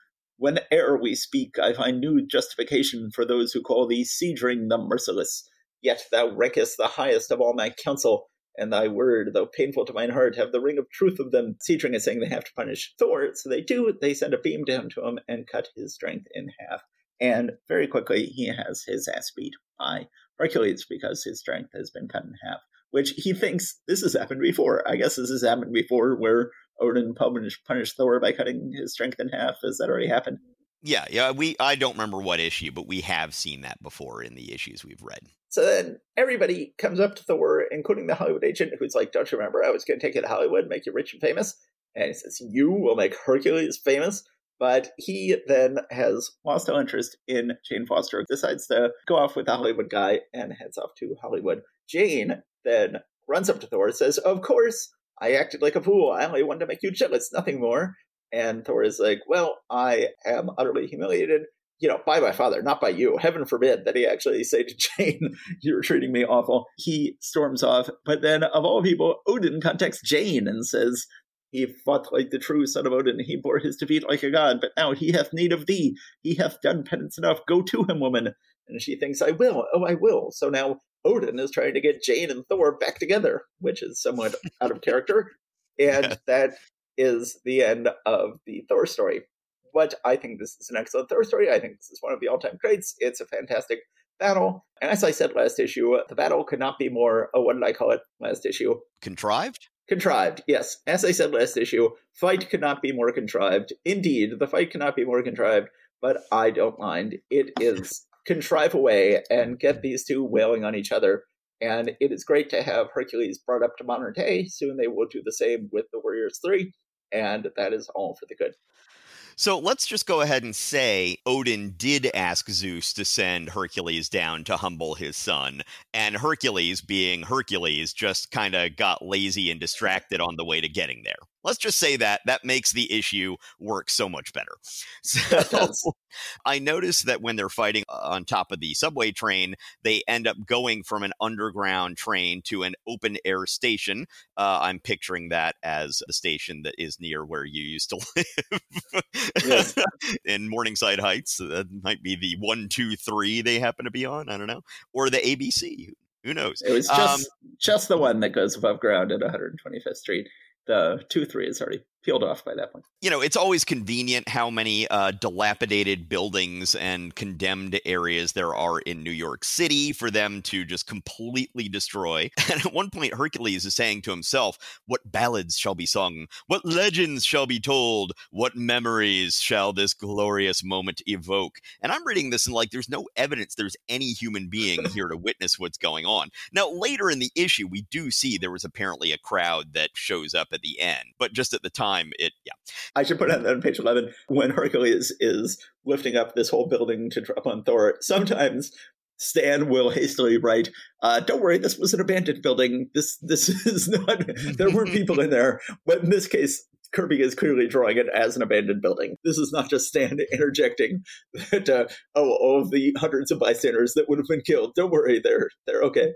Whene'er we speak, I find new justification for those who call thee Seidring the merciless. Yet thou rankest the highest of all my counsel, and thy word, though painful to mine heart, have the ring of truth of them. Seidring is saying they have to punish Thor, so they do. They send a beam down to him and cut his strength in half. And very quickly, he has his ass beat by Hercules because his strength has been cut in half which he thinks this has happened before. I guess this has happened before where Odin punished, punished Thor by cutting his strength in half. Has that already happened? Yeah, yeah. We I don't remember what issue, but we have seen that before in the issues we've read. So then everybody comes up to Thor, including the Hollywood agent, who's like, "Don't you remember? I was going to take you to Hollywood, make you rich and famous." And he says, "You will make Hercules famous." But he then has lost all interest in Jane Foster, decides to go off with the Hollywood guy, and heads off to Hollywood. Jane then runs up to Thor and says, Of course, I acted like a fool. I only wanted to make you jealous, nothing more. And Thor is like, Well, I am utterly humiliated, you know, by my father, not by you. Heaven forbid that he actually say to Jane, You're treating me awful. He storms off. But then, of all people, Odin contacts Jane and says, he fought like the true son of Odin. He bore his defeat like a god, but now he hath need of thee. He hath done penance enough. Go to him, woman. And she thinks, I will. Oh, I will. So now Odin is trying to get Jane and Thor back together, which is somewhat out of character. And that is the end of the Thor story. But I think this is an excellent Thor story. I think this is one of the all time greats. It's a fantastic battle. And as I said last issue, the battle could not be more, oh, what did I call it last issue? Contrived? Contrived, yes. As I said last issue, fight could not be more contrived. Indeed, the fight cannot be more contrived, but I don't mind. It is contrive a way and get these two wailing on each other. And it is great to have Hercules brought up to modern day. Soon they will do the same with the Warriors 3, and that is all for the good. So let's just go ahead and say Odin did ask Zeus to send Hercules down to humble his son, and Hercules, being Hercules, just kind of got lazy and distracted on the way to getting there. Let's just say that that makes the issue work so much better. So I noticed that when they're fighting uh, on top of the subway train, they end up going from an underground train to an open air station. Uh, I'm picturing that as the station that is near where you used to live in Morningside Heights. That might be the one, two, three they happen to be on. I don't know, or the ABC. Who knows? It was just um, just the one that goes above ground at 125th Street the two three is already peeled off by that point. You know, it's always convenient how many uh, dilapidated buildings and condemned areas there are in New York City for them to just completely destroy. And at one point, Hercules is saying to himself, What ballads shall be sung? What legends shall be told? What memories shall this glorious moment evoke? And I'm reading this and like, there's no evidence there's any human being here to witness what's going on. Now, later in the issue, we do see there was apparently a crowd that shows up at the end, but just at the time, time, it yeah. I should put on, on page eleven when Hercules is lifting up this whole building to drop on Thor. Sometimes Stan will hastily write, uh, "Don't worry, this was an abandoned building. This this is not. There were people in there, but in this case." Kirby is clearly drawing it as an abandoned building. This is not just Stan interjecting that, uh, oh, all of the hundreds of bystanders that would have been killed. Don't worry, they're they're okay.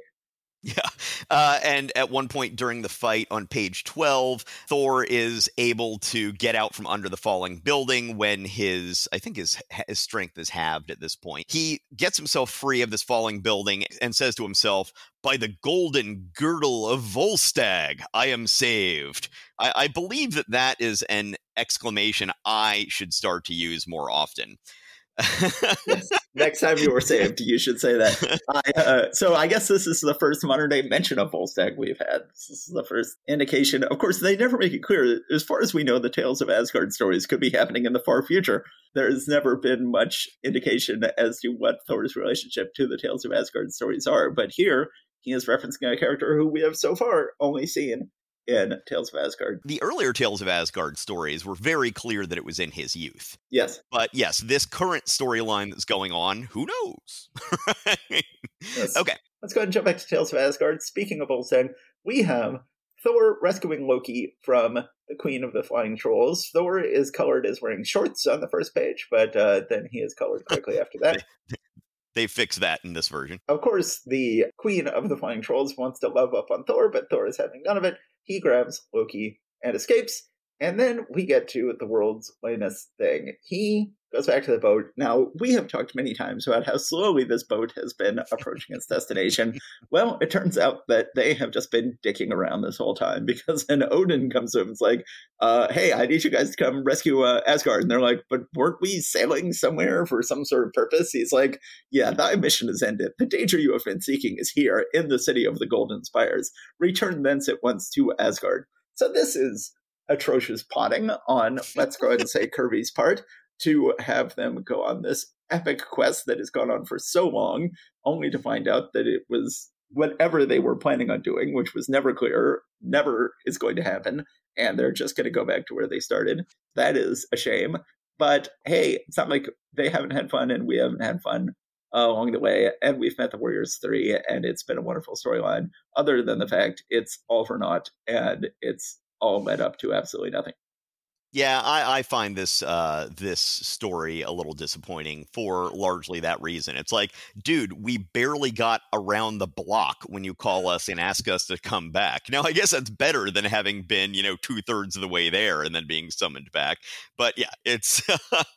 Yeah. Uh, and at one point during the fight on page 12, Thor is able to get out from under the falling building when his, I think his, his strength is halved at this point. He gets himself free of this falling building and says to himself, By the golden girdle of Volstagg, I am saved. I, I believe that that is an exclamation I should start to use more often yes. Next time you were saved, you should say that. I, uh, so I guess this is the first modern day mention of Volstagg we've had. This is the first indication. Of course, they never make it clear. As far as we know, the Tales of Asgard stories could be happening in the far future. There's never been much indication as to what Thor's relationship to the Tales of Asgard stories are. But here, he is referencing a character who we have so far only seen in Tales of Asgard. The earlier Tales of Asgard stories were very clear that it was in his youth. Yes. But yes, this current storyline that's going on, who knows? yes. Okay. Let's go ahead and jump back to Tales of Asgard. Speaking of Olsen, we have Thor rescuing Loki from the Queen of the Flying Trolls. Thor is colored as wearing shorts on the first page, but uh, then he is colored quickly after that. they fix that in this version. Of course, the Queen of the Flying Trolls wants to love up on Thor, but Thor is having none of it. He grabs Loki and escapes. And then we get to the world's lamest thing. He goes back to the boat. Now, we have talked many times about how slowly this boat has been approaching its destination. Well, it turns out that they have just been dicking around this whole time because then Odin comes him and is like, uh, hey, I need you guys to come rescue uh, Asgard. And they're like, but weren't we sailing somewhere for some sort of purpose? He's like, yeah, thy mission is ended. The danger you have been seeking is here in the city of the Golden Spires. Return thence at once to Asgard. So this is atrocious potting on, let's go ahead and say, Kirby's part to have them go on this epic quest that has gone on for so long, only to find out that it was whatever they were planning on doing, which was never clear, never is going to happen, and they're just going to go back to where they started. That is a shame. But hey, it's not like they haven't had fun and we haven't had fun uh, along the way, and we've met the Warriors 3, and it's been a wonderful storyline, other than the fact it's all for naught and it's all led up to absolutely nothing. Yeah, I, I find this uh, this story a little disappointing for largely that reason. It's like, dude, we barely got around the block when you call us and ask us to come back. Now, I guess that's better than having been, you know, two thirds of the way there and then being summoned back. But yeah, it's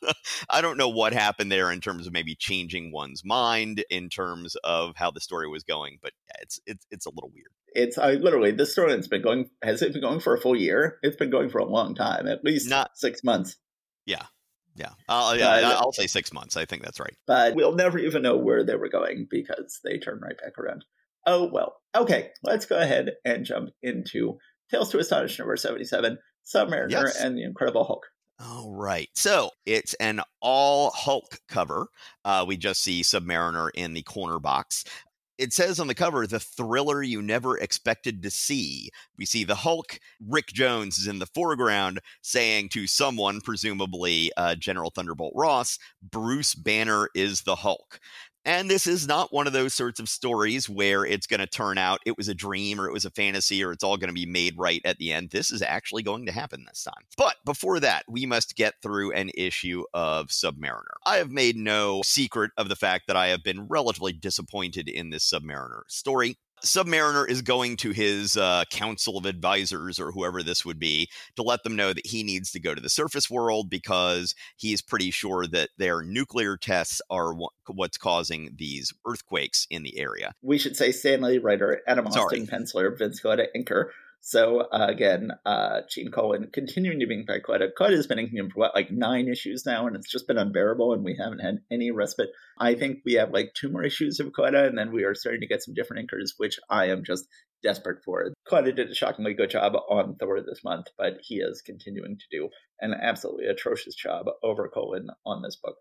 I don't know what happened there in terms of maybe changing one's mind in terms of how the story was going. But yeah, it's it's it's a little weird it's I literally this story has been going has it been going for a full year? It's been going for a long time, at least not six months. Yeah, yeah, uh, yeah. I'll say six months. I think that's right. But we'll never even know where they were going because they turn right back around. Oh well. Okay, let's go ahead and jump into Tales to Astonish number seventy-seven, Submariner yes. and the Incredible Hulk. All right. So it's an all Hulk cover. Uh, we just see Submariner in the corner box it says on the cover, the thriller you never expected to see. We see the Hulk. Rick Jones is in the foreground saying to someone, presumably uh, General Thunderbolt Ross, Bruce Banner is the Hulk. And this is not one of those sorts of stories where it's going to turn out it was a dream or it was a fantasy or it's all going to be made right at the end. This is actually going to happen this time. But before that, we must get through an issue of Submariner. I have made no secret of the fact that I have been relatively disappointed in this Submariner story. Submariner is going to his uh, council of advisors or whoever this would be to let them know that he needs to go to the surface world because he's pretty sure that their nuclear tests are what's causing these earthquakes in the area. We should say Stan Lee writer, Adam Austin, penciler, Vince Colletta, inker. So uh, again, uh, Gene Colan continuing to be by Colletta. Colletta has been inking him for what, like nine issues now, and it's just been unbearable, and we haven't had any respite. I think we have like two more issues of Colletta, and then we are starting to get some different inkers, which I am just desperate for. Colletta did a shockingly good job on Thor this month, but he is continuing to do an absolutely atrocious job over Colan on this book.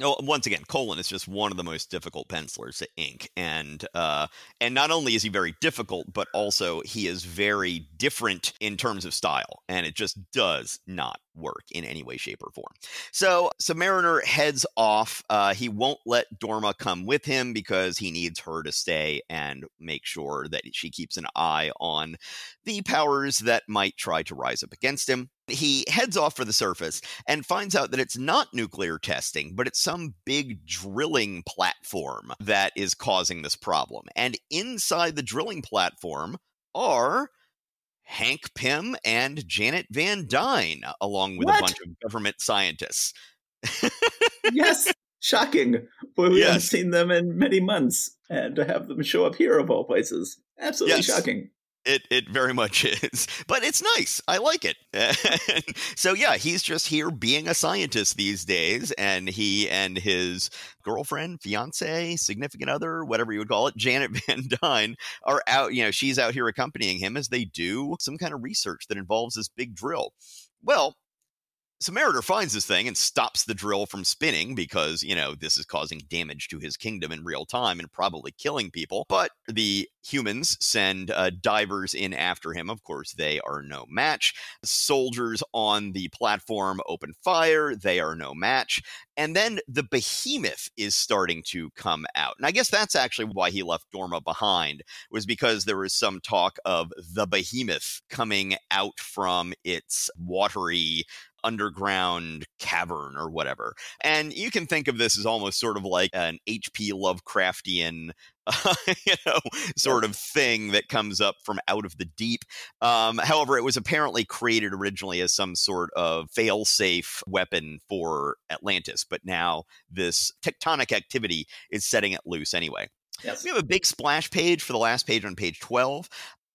Oh, once again, Colan is just one of the most difficult pencilers to ink, and uh, and not only is he very difficult, but also he is very different in terms of style, and it just does not work in any way, shape, or form. So Submariner heads off. Uh, he won't let Dorma come with him because he needs her to stay and make sure that she keeps an eye on the powers that might try to rise up against him. He heads off for the surface and finds out that it's not nuclear testing, but it's some big drilling platform that is causing this problem. And inside the drilling platform are Hank Pym and Janet Van Dyne, along with what? a bunch of government scientists. yes, shocking. But we yes. haven't seen them in many months, and to have them show up here of all places, absolutely yes. shocking. It it very much is, but it's nice. I like it. so yeah, he's just here being a scientist these days, and he and his girlfriend, fiance, significant other, whatever you would call it, Janet Van Dyne, are out. You know, she's out here accompanying him as they do some kind of research that involves this big drill. Well, Submariner finds this thing and stops the drill from spinning because, you know, this is causing damage to his kingdom in real time and probably killing people. But the humans send uh, divers in after him. Of course, they are no match. Soldiers on the platform open fire. They are no match. And then the behemoth is starting to come out. And I guess that's actually why he left Dorma behind, was because there was some talk of the behemoth coming out from its watery underground cavern or whatever. And you can think of this as almost sort of like an H.P. Lovecraftian, uh, you know, sort of thing that comes up from out of the deep. Um, however, it was apparently created originally as some sort of fail-safe weapon for Atlantis, but now this tectonic activity is setting it loose anyway. Yes. We have a big splash page for the last page on page 12.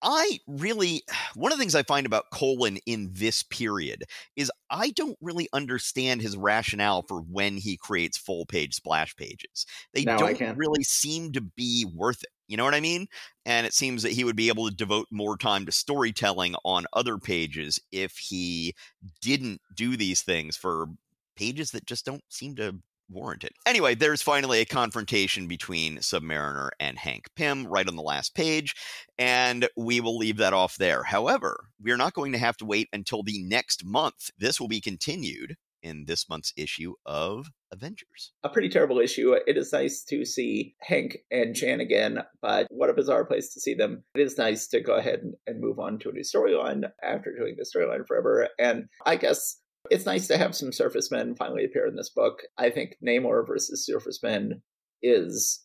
I really, one of the things I find about Colan in this period is I don't really understand his rationale for when he creates full page splash pages. They no, don't really seem to be worth it. You know what I mean? And it seems that he would be able to devote more time to storytelling on other pages if he didn't do these things for pages that just don't seem to warranted. Anyway, there's finally a confrontation between Submariner and Hank Pym right on the last page, and we will leave that off there. However, we are not going to have to wait until the next month. This will be continued in this month's issue of Avengers. A pretty terrible issue. It is nice to see Hank and Jan again, but what a bizarre place to see them. It is nice to go ahead and, and move on to a new storyline after doing the storyline forever. And I guess it's nice to have some surface men finally appear in this book. I think Namor versus surface men is,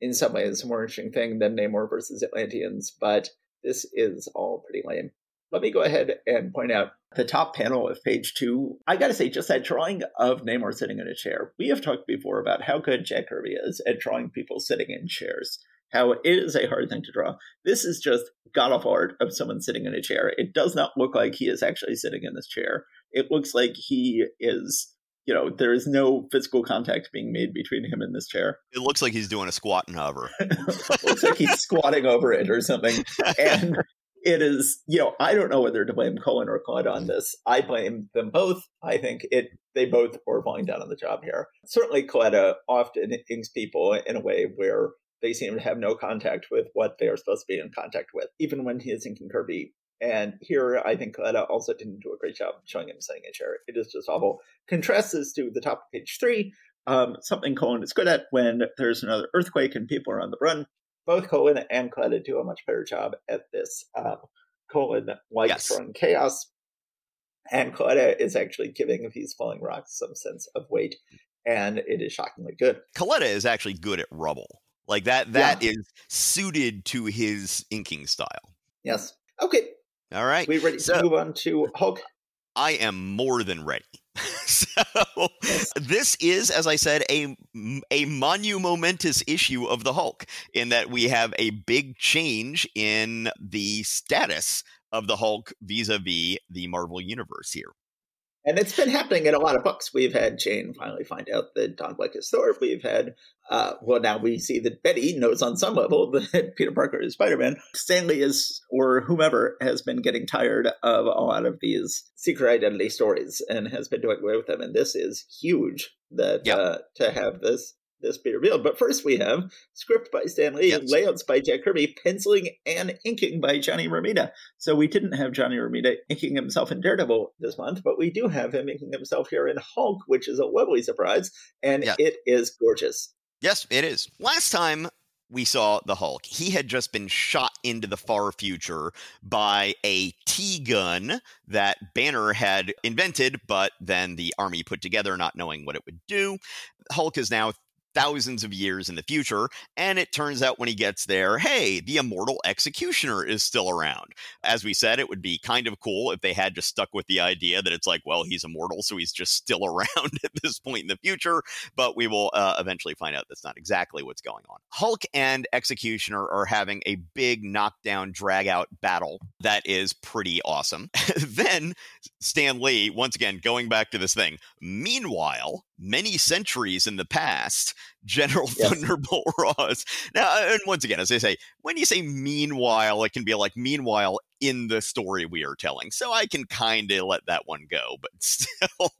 in some ways, a more interesting thing than Namor versus Atlanteans, but this is all pretty lame. Let me go ahead and point out the top panel of page two. I gotta say, just that drawing of Namor sitting in a chair. We have talked before about how good Jack Kirby is at drawing people sitting in chairs how it is a hard thing to draw. This is just god awful art of someone sitting in a chair. It does not look like he is actually sitting in this chair. It looks like he is, you know, there is no physical contact being made between him and this chair. It looks like he's doing a squat and hover. looks like he's squatting over it or something. And it is, you know, I don't know whether to blame Colan or Claude on this. I blame them both. I think it they both were falling down on the job here. Certainly, Colletta uh, often inks people in a way where they seem to have no contact with what they are supposed to be in contact with, even when he is inking Kirby. And here, I think Colletta also didn't do a great job showing him sitting in a chair. It is just awful. Contrast this to the top of page three, um, something Colan is good at when there's another earthquake and people are on the run. Both Colan and Colletta do a much better job at this. Um, Colan likes yes. throwing chaos, and Colletta is actually giving these falling rocks some sense of weight, and it is shockingly good. Colletta is actually good at rubble. Like that that yeah. is suited to his inking style. Yes. Okay. All right. We ready so, to move on to Hulk? I am more than ready. so this is, as I said, a a monumentous issue of the Hulk in that we have a big change in the status of the Hulk vis-a-vis the Marvel universe here. And it's been happening in a lot of books. We've had Jane finally find out that Don Blake is Thor. We've had, uh, well, now we see that Betty knows on some level that Peter Parker is Spider Man. Stan Lee is, or whomever, has been getting tired of a lot of these secret identity stories and has been doing away with them. And this is huge that yep. uh, to have this this be revealed. But first, we have script by Stan Lee, yes. layouts by Jack Kirby, penciling and inking by Johnny Romita. So we didn't have Johnny Romita inking himself in Daredevil this month, but we do have him inking himself here in Hulk, which is a lovely surprise, and yeah. it is gorgeous. Yes, it is. Last time we saw the Hulk. He had just been shot into the far future by a T gun that Banner had invented, but then the army put together, not knowing what it would do. Hulk is now thousands of years in the future. And it turns out when he gets there, hey, the immortal executioner is still around. As we said, it would be kind of cool if they had just stuck with the idea that it's like, well, he's immortal, so he's just still around at this point in the future. But we will uh, eventually find out that's not exactly what's going on. Hulk and Executioner are having a big knockdown, drag out battle that is pretty awesome. then Stan Lee, once again, going back to this thing. Meanwhile, many centuries in the past, General yes. Thunderbolt Ross. Now, and once again, as I say, when you say meanwhile, it can be like meanwhile in the story we are telling. So I can kind of let that one go, but still,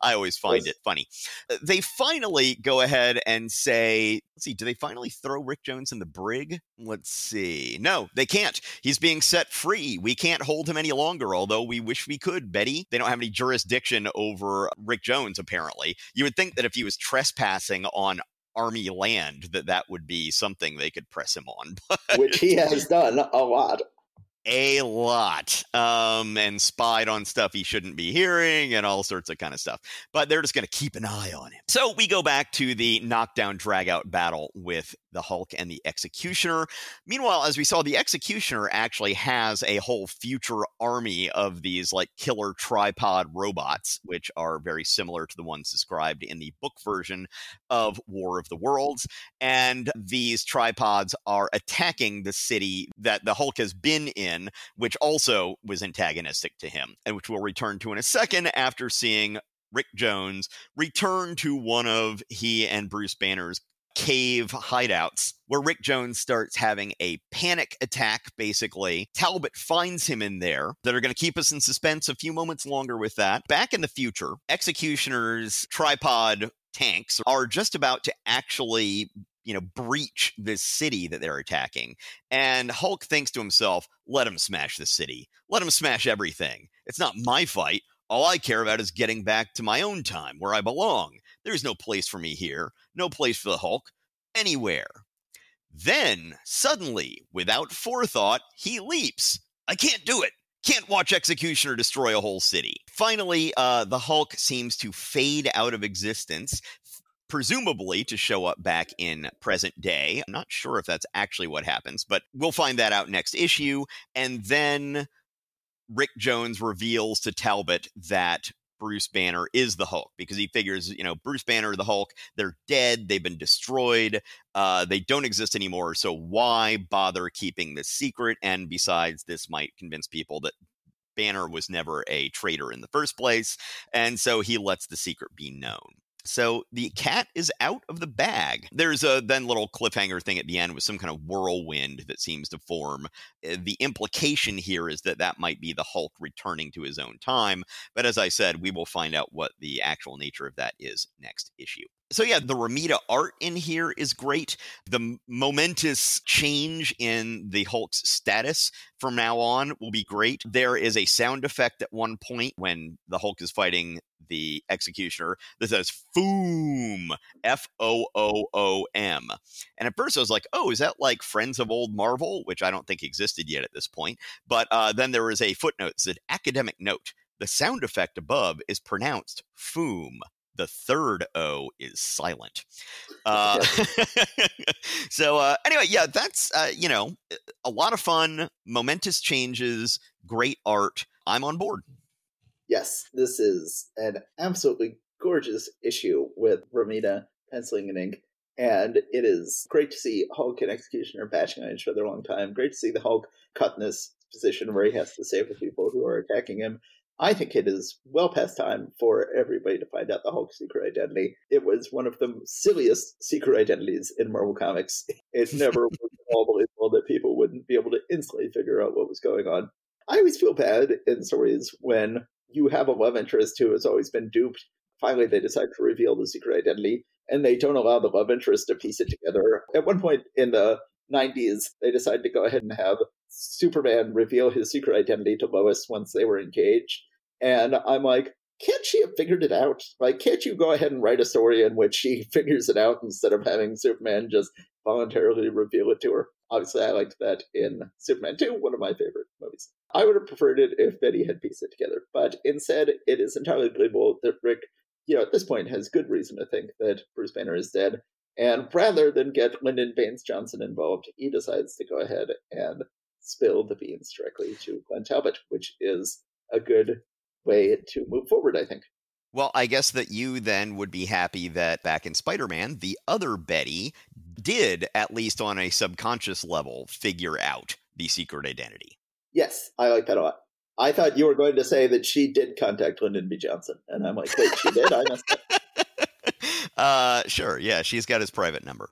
I always find yes. it funny. Uh, they finally go ahead and say, let's see, do they finally throw Rick Jones in the brig? Let's see. No, they can't. He's being set free. We can't hold him any longer, although we wish we could, Betty. They don't have any jurisdiction over Rick Jones, apparently. You would think that if he was trespassing on army land that that would be something they could press him on which he has done a lot a lot um, and spied on stuff he shouldn't be hearing and all sorts of kind of stuff. But they're just going to keep an eye on him. So we go back to the knockdown dragout battle with the Hulk and the Executioner. Meanwhile, as we saw, the Executioner actually has a whole future army of these like killer tripod robots, which are very similar to the ones described in the book version of War of the Worlds. And these tripods are attacking the city that the Hulk has been in, which also was antagonistic to him, and which we'll return to in a second after seeing Rick Jones return to one of he and Bruce Banner's cave hideouts where Rick Jones starts having a panic attack, basically. Talbot finds him in there that are going to keep us in suspense a few moments longer with that. Back in the future, Executioner's tripod tanks are just about to actually you know breach this city that they're attacking and hulk thinks to himself let him smash the city let him smash everything it's not my fight all I care about is getting back to my own time where I belong. There's no place for me here, no place for the Hulk, anywhere. Then, suddenly, without forethought, he leaps. I can't do it. Can't watch Executioner destroy a whole city. Finally, uh, the Hulk seems to fade out of existence, presumably to show up back in present day. I'm not sure if that's actually what happens, but we'll find that out next issue. And then Rick Jones reveals to Talbot that Bruce Banner is the Hulk because he figures, you know, Bruce Banner, the Hulk, they're dead, they've been destroyed, uh, they don't exist anymore. So why bother keeping this secret? And besides, this might convince people that Banner was never a traitor in the first place. And so he lets the secret be known. So the cat is out of the bag. There's a then little cliffhanger thing at the end with some kind of whirlwind that seems to form. Eh, the implication here is that that might be the Hulk returning to his own time. But as I said, we will find out what the actual nature of that is next issue. So, yeah, the Romita art in here is great. The momentous change in the Hulk's status from now on will be great. There is a sound effect at one point when the Hulk is fighting the Executioner that says Foom, F O O O M. And at first I was like, oh, is that like Friends of Old Marvel, which I don't think existed yet at this point. But uh, then there was a footnote that said, academic note. The sound effect above is pronounced Foom the third O is silent. Uh, so uh, anyway, yeah, that's uh, you know a lot of fun, momentous changes, great art. I'm on board. Yes, this is an absolutely gorgeous issue with Romita penciling and ink. And it is great to see Hulk and Executioner bashing on each other a long time. Great to see the Hulk cut in this position where he has to save the people who are attacking him. I think it is well past time for everybody to find out the Hulk's secret identity. It was one of the silliest secret identities in Marvel Comics. It never was all believable that people wouldn't be able to instantly figure out what was going on. I always feel bad in stories when you have a love interest who has always been duped. Finally, they decide to reveal the secret identity, and they don't allow the love interest to piece it together. At one point in the 90s, they decided to go ahead and have Superman reveal his secret identity to Lois once they were engaged. And I'm like, can't she have figured it out? Like, can't you go ahead and write a story in which she figures it out instead of having Superman just voluntarily reveal it to her? Obviously, I liked that in Superman 2, one of my favorite movies. I would have preferred it if Betty had pieced it together, but instead, it is entirely believable that Rick, you know, at this point has good reason to think that Bruce Banner is dead. And rather than get Lyndon Baines Johnson involved, he decides to go ahead and spill the beans directly to Glenn Talbot, which is a good way to move forward, I think. Well, I guess that you then would be happy that back in Spider Man, the other Betty did, at least on a subconscious level, figure out the secret identity. Yes, I like that a lot. I thought you were going to say that she did contact Lyndon B. Johnson. And I'm like, wait, she did? I messed up. Uh, sure. Yeah, she's got his private number.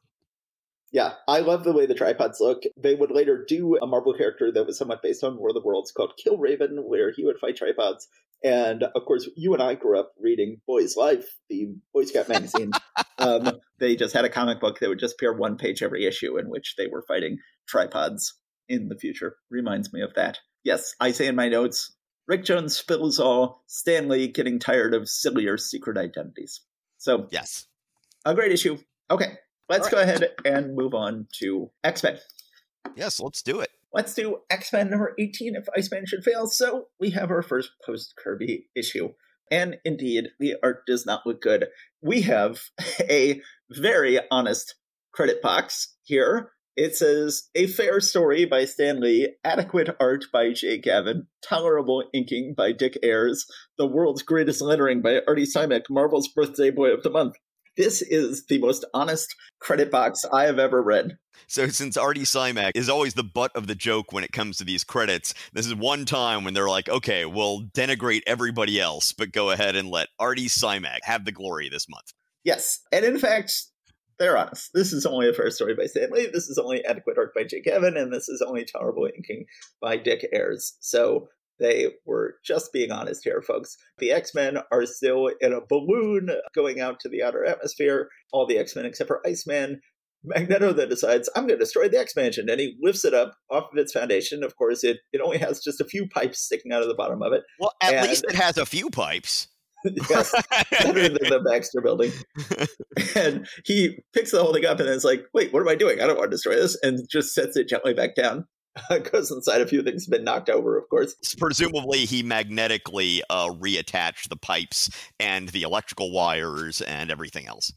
Yeah, I love the way the tripods look. They would later do a Marvel character that was somewhat based on War of the Worlds called Killraven, where he would fight tripods. And of course, you and I grew up reading Boys Life, the Boy Scout magazine. um, they just had a comic book that would just appear one page every issue in which they were fighting tripods in the future. Reminds me of that. Yes, I say in my notes Rick Jones spills all, Stan Lee getting tired of sillier secret identities. So, yes, a great issue. Okay, let's right. go ahead and move on to X Men. Yes, let's do it. Let's do X Men number 18 if Iceman should fail. So we have our first post Kirby issue. And indeed, the art does not look good. We have a very honest credit box here. It says, A fair story by Stan Lee, adequate art by Jay Gavin, tolerable inking by Dick Ayers, the world's greatest lettering by Artie Simek, Marvel's birthday boy of the month. This is the most honest credit box I have ever read. So, since Artie Simek is always the butt of the joke when it comes to these credits, this is one time when they're like, okay, we'll denigrate everybody else, but go ahead and let Artie Simek have the glory this month. Yes. And in fact, they're honest. This is only a first story by Stan Lee. This is only adequate art by Jay Gavin, and this is only tolerable inking by Dick Ayers. So they were just being honest here, folks. The X Men are still in a balloon going out to the outer atmosphere. All the X Men except for Iceman. Magneto then decides, I'm going to destroy the X Mansion, and he lifts it up off of its foundation. Of course, it, it only has just a few pipes sticking out of the bottom of it. Well, at and, least it has a few pipes. yes, better than the Baxter building. and he picks the whole thing up and then is like, wait, what am I doing? I don't want to destroy this. And just sets it gently back down. goes inside a few things have been knocked over, of course. Presumably, he magnetically uh, reattached the pipes and the electrical wires and everything else.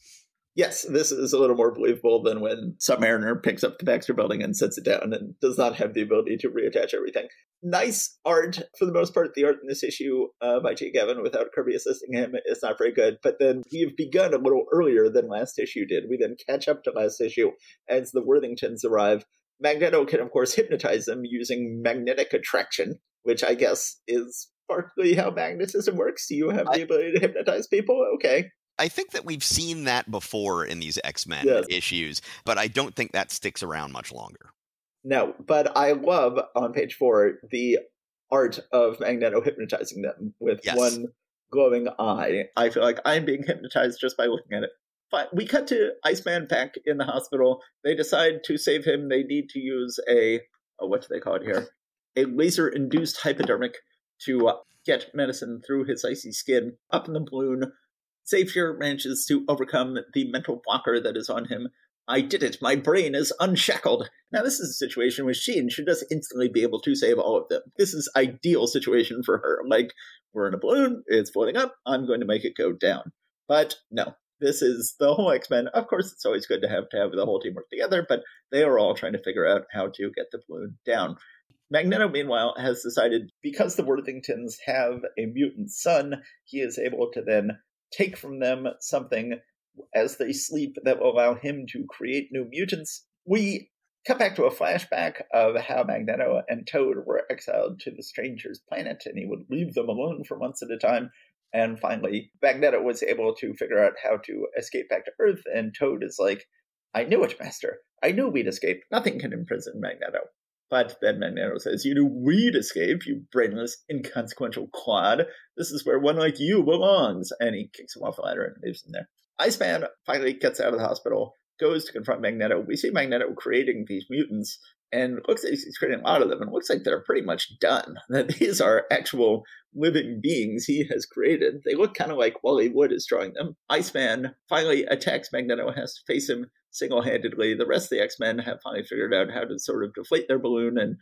Yes, this is a little more believable than when Submariner picks up the Baxter building and sets it down and does not have the ability to reattach everything. Nice art for the most part. The art in this issue uh, by Jay Gavin without Kirby assisting him is not very good. But then we've begun a little earlier than last issue did. We then catch up to last issue as the Worthingtons arrive Magneto can, of course, hypnotize them using magnetic attraction, which I guess is partly how magnetism works. You have the ability to hypnotize people? Okay. I think that we've seen that before in these X Men yes. issues, but I don't think that sticks around much longer. No, but I love on page four the art of Magneto hypnotizing them with yes. one glowing eye. I feel like I'm being hypnotized just by looking at it. We cut to Iceman back in the hospital. They decide to save him. They need to use a, what do they call it here? A laser induced hypodermic to uh, get medicine through his icy skin up in the balloon. Xavier manages to overcome the mental blocker that is on him. I did it. My brain is unshackled. Now, this is a situation where Jean should just instantly be able to save all of them. This is ideal situation for her. Like, we're in a balloon, it's floating up, I'm going to make it go down. But no, this is the whole X Men. Of course, it's always good to have to have the whole team work together, but they are all trying to figure out how to get the balloon down. Magneto, meanwhile, has decided because the Worthingtons have a mutant son, he is able to then take from them something as they sleep that will allow him to create new mutants. We cut back to a flashback of how Magneto and Toad were exiled to the stranger's planet, and he would leave them alone for months at a time. And finally, Magneto was able to figure out how to escape back to Earth, and Toad is like, I knew it, Master. I knew we'd escape. Nothing can imprison Magneto. But then Magneto says, You knew we'd escape, you brainless, inconsequential quad. This is where one like you belongs. And he kicks him off the ladder and leaves him there. Iceman finally gets out of the hospital, goes to confront Magneto. We see Magneto creating these mutants, and it looks like he's creating a lot of them, and looks like they're pretty much done. That these are actual living beings he has created. They look kind of like Wally Wood is drawing them. Iceman finally attacks Magneto, has to face him single handedly. The rest of the X Men have finally figured out how to sort of deflate their balloon and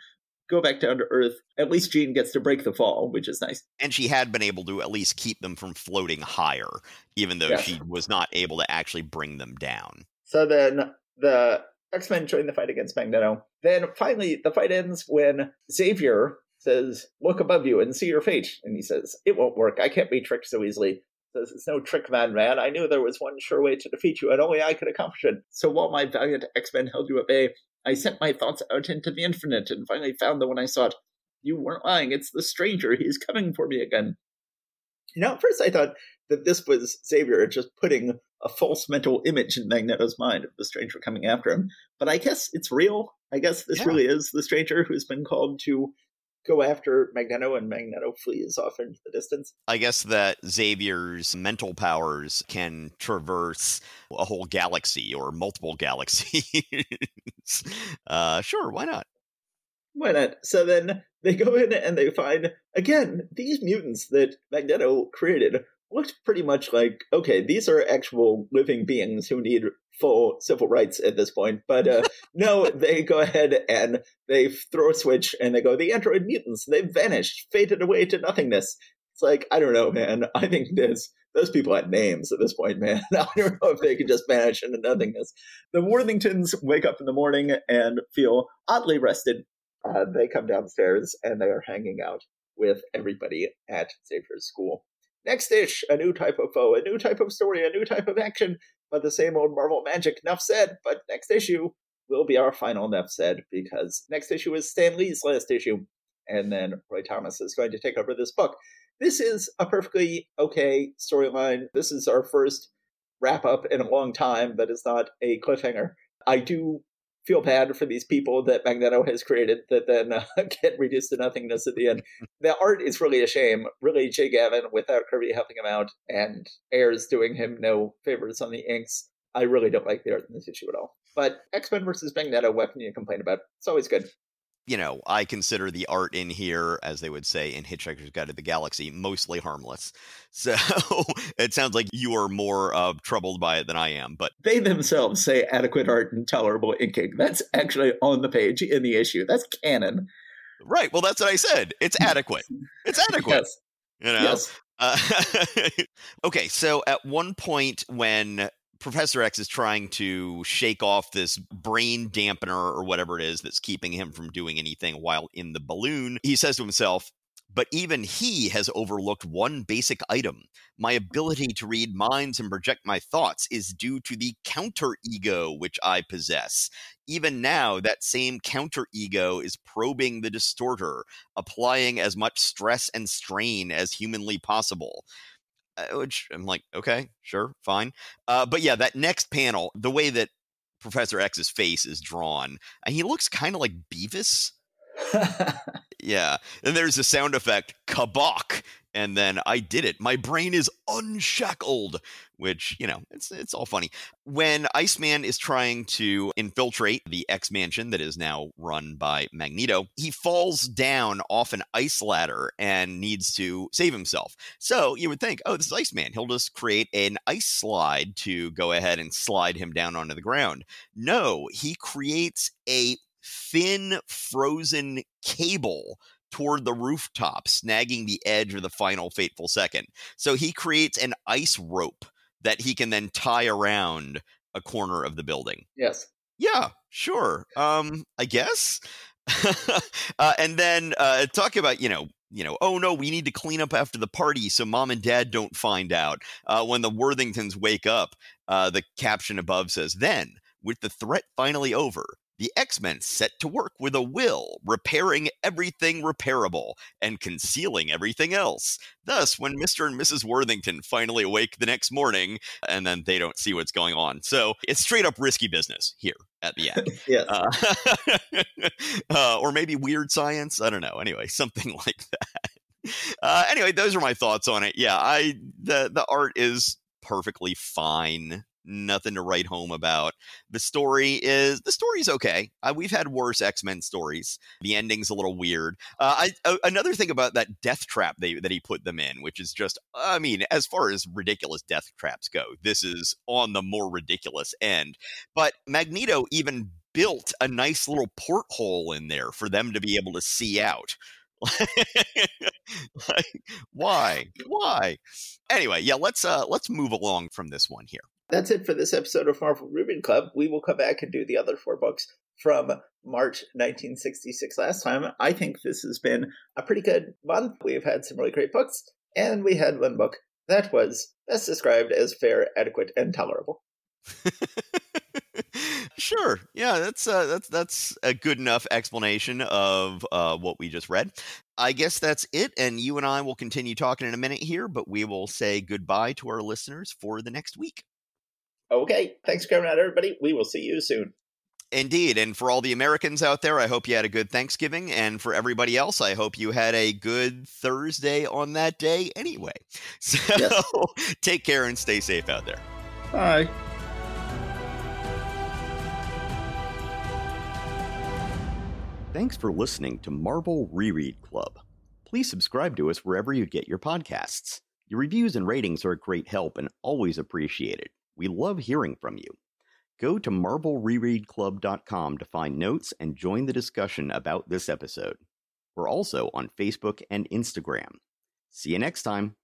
go back down to Earth. At least Jean gets to break the fall, which is nice. And she had been able to at least keep them from floating higher, even though yes. she was not able to actually bring them down. So then the X Men join the fight against Magneto. Then finally, the fight ends when Xavier says, Look above you and see your fate. And he says, It won't work. I can't be tricked so easily says, It's no trick, man, man. I knew there was one sure way to defeat you, and only I could accomplish it. So while my valiant X Men held you at bay, I sent my thoughts out into the infinite and finally found the one I sought. You weren't lying. It's the stranger. He's coming for me again. Now, at first I thought that this was Xavier just putting a false mental image in Magneto's mind of the stranger coming after him. But I guess it's real. I guess this yeah. really is the stranger who's been called to go after Magneto, and Magneto flees off into the distance. I guess that Xavier's mental powers can traverse a whole galaxy or multiple galaxies. uh, sure, why not? Why not? So then they go in and they find, again, these mutants that Magneto created looked pretty much like okay, these are actual living beings who need full civil rights at this point. But uh, no, they go ahead and they throw a switch and they go, the android mutants, they've vanished, faded away to nothingness. It's like, I don't know, man. I think this those people had names at this point, man. I don't know if they could just vanish into nothingness. The Worthingtons wake up in the morning and feel oddly rested. Uh, they come downstairs and they are hanging out with everybody at Xavier's school. Next ish, a new type of foe, a new type of story, a new type of action, but the same old Marvel magic. Enough said, but next issue will be our final enough said because next issue is Stan Lee's last issue, and then Roy Thomas is going to take over this book. This is a perfectly okay storyline. This is our first wrap up in a long time that is not a cliffhanger. I do feel bad for these people that Magneto has created that then uh, get reduced to nothingness at the end. The art is really a shame. Really, Jay Gavin without Kirby helping him out and Ayers doing him no favors on the inks. I really don't like the art in this issue at all. But X Men versus Magneto, what can you complain about? It's always good you know, I consider the art in here, as they would say in Hitchhiker's Guide to the Galaxy, mostly harmless. So it sounds like you are more uh, troubled by it than I am. But they themselves say adequate art and tolerable inking. That's actually on the page in the issue. That's canon. Right. Well, that's what I said. It's adequate. It's adequate. yes. You know. Yes. Uh, okay, so at one point when Professor X is trying to shake off this brain dampener or whatever it is that's keeping him from doing anything while in the balloon. He says to himself, but even he has overlooked one basic item. My ability to read minds and project my thoughts is due to the counter ego which I possess. Even now, that same counter ego is probing the distorter, applying as much stress and strain as humanly possible. Uh, which I'm like, okay, sure, fine. Uh, but yeah, that next panel, the way that Professor X's face is drawn, and he looks kind of like Beavis. yeah, and there's a sound effect, kabok, and then I did it. My brain is unshackled, which, you know, it's it's all funny. When Iceman is trying to infiltrate the X mansion that is now run by Magneto, he falls down off an ice ladder and needs to save himself. So you would think, oh, this is Iceman. He'll just create an ice slide to go ahead and slide him down onto the ground. No, he creates a thin frozen cable toward the rooftop, snagging the edge of the final fateful second. So he creates an ice rope that he can then tie around a corner of the building. Yes. Yeah, sure. Um, I guess. uh, and then uh, talk about you know you know oh no we need to clean up after the party so mom and dad don't find out. Uh, when the Worthingtons wake up, uh, the caption above says then with the threat finally over, the X Men set to work with a will, repairing everything repairable and concealing everything else. Thus, when Mr. and Mrs. Worthington finally awake the next morning, and then they don't see what's going on. So it's straight up risky business here at the end. yeah. Uh, uh, or maybe weird science. I don't know. Anyway, something like that. Uh, anyway, those are my thoughts on it. Yeah, I the the art is perfectly fine nothing to write home about. The story is the story's okay. Uh, we've had worse X Men stories. The ending's a little weird. Uh, I, uh, another thing about that death trap they, that he put them in, which is just, I mean, as far as ridiculous death traps go, this is on the more ridiculous end. But Magneto even built a nice little porthole in there for them to be able to see out. like, why? Why? Anyway, yeah, let's uh let's move along from this one here. That's it for this episode of Marvel Reread Club. We will come back and do the other four books from March 1966 last time. I think this has been a pretty good month. We've had some really great books, and we had one book that was best described as fair, adequate, and tolerable. sure. Yeah, that's uh, that's that's a good enough explanation of uh, what we just read. I guess that's it, and you and I will continue talking in a minute here, but we will say goodbye to our listeners for the next week. Okay. Thanks for coming out, everybody. We will see you soon. Indeed. And for all the Americans out there, I hope you had a good Thanksgiving. And for everybody else, I hope you had a good Thursday on that day anyway. So yes. take care and stay safe out there. Bye. Thanks for listening to Marvel Reread Club. Please subscribe to us wherever you get your podcasts. Your reviews and ratings are a great help and always appreciated. We love hearing from you. Go to MarvelRereadClub.com to find notes and join the discussion about this episode. We're also on Facebook and Instagram. See you next time.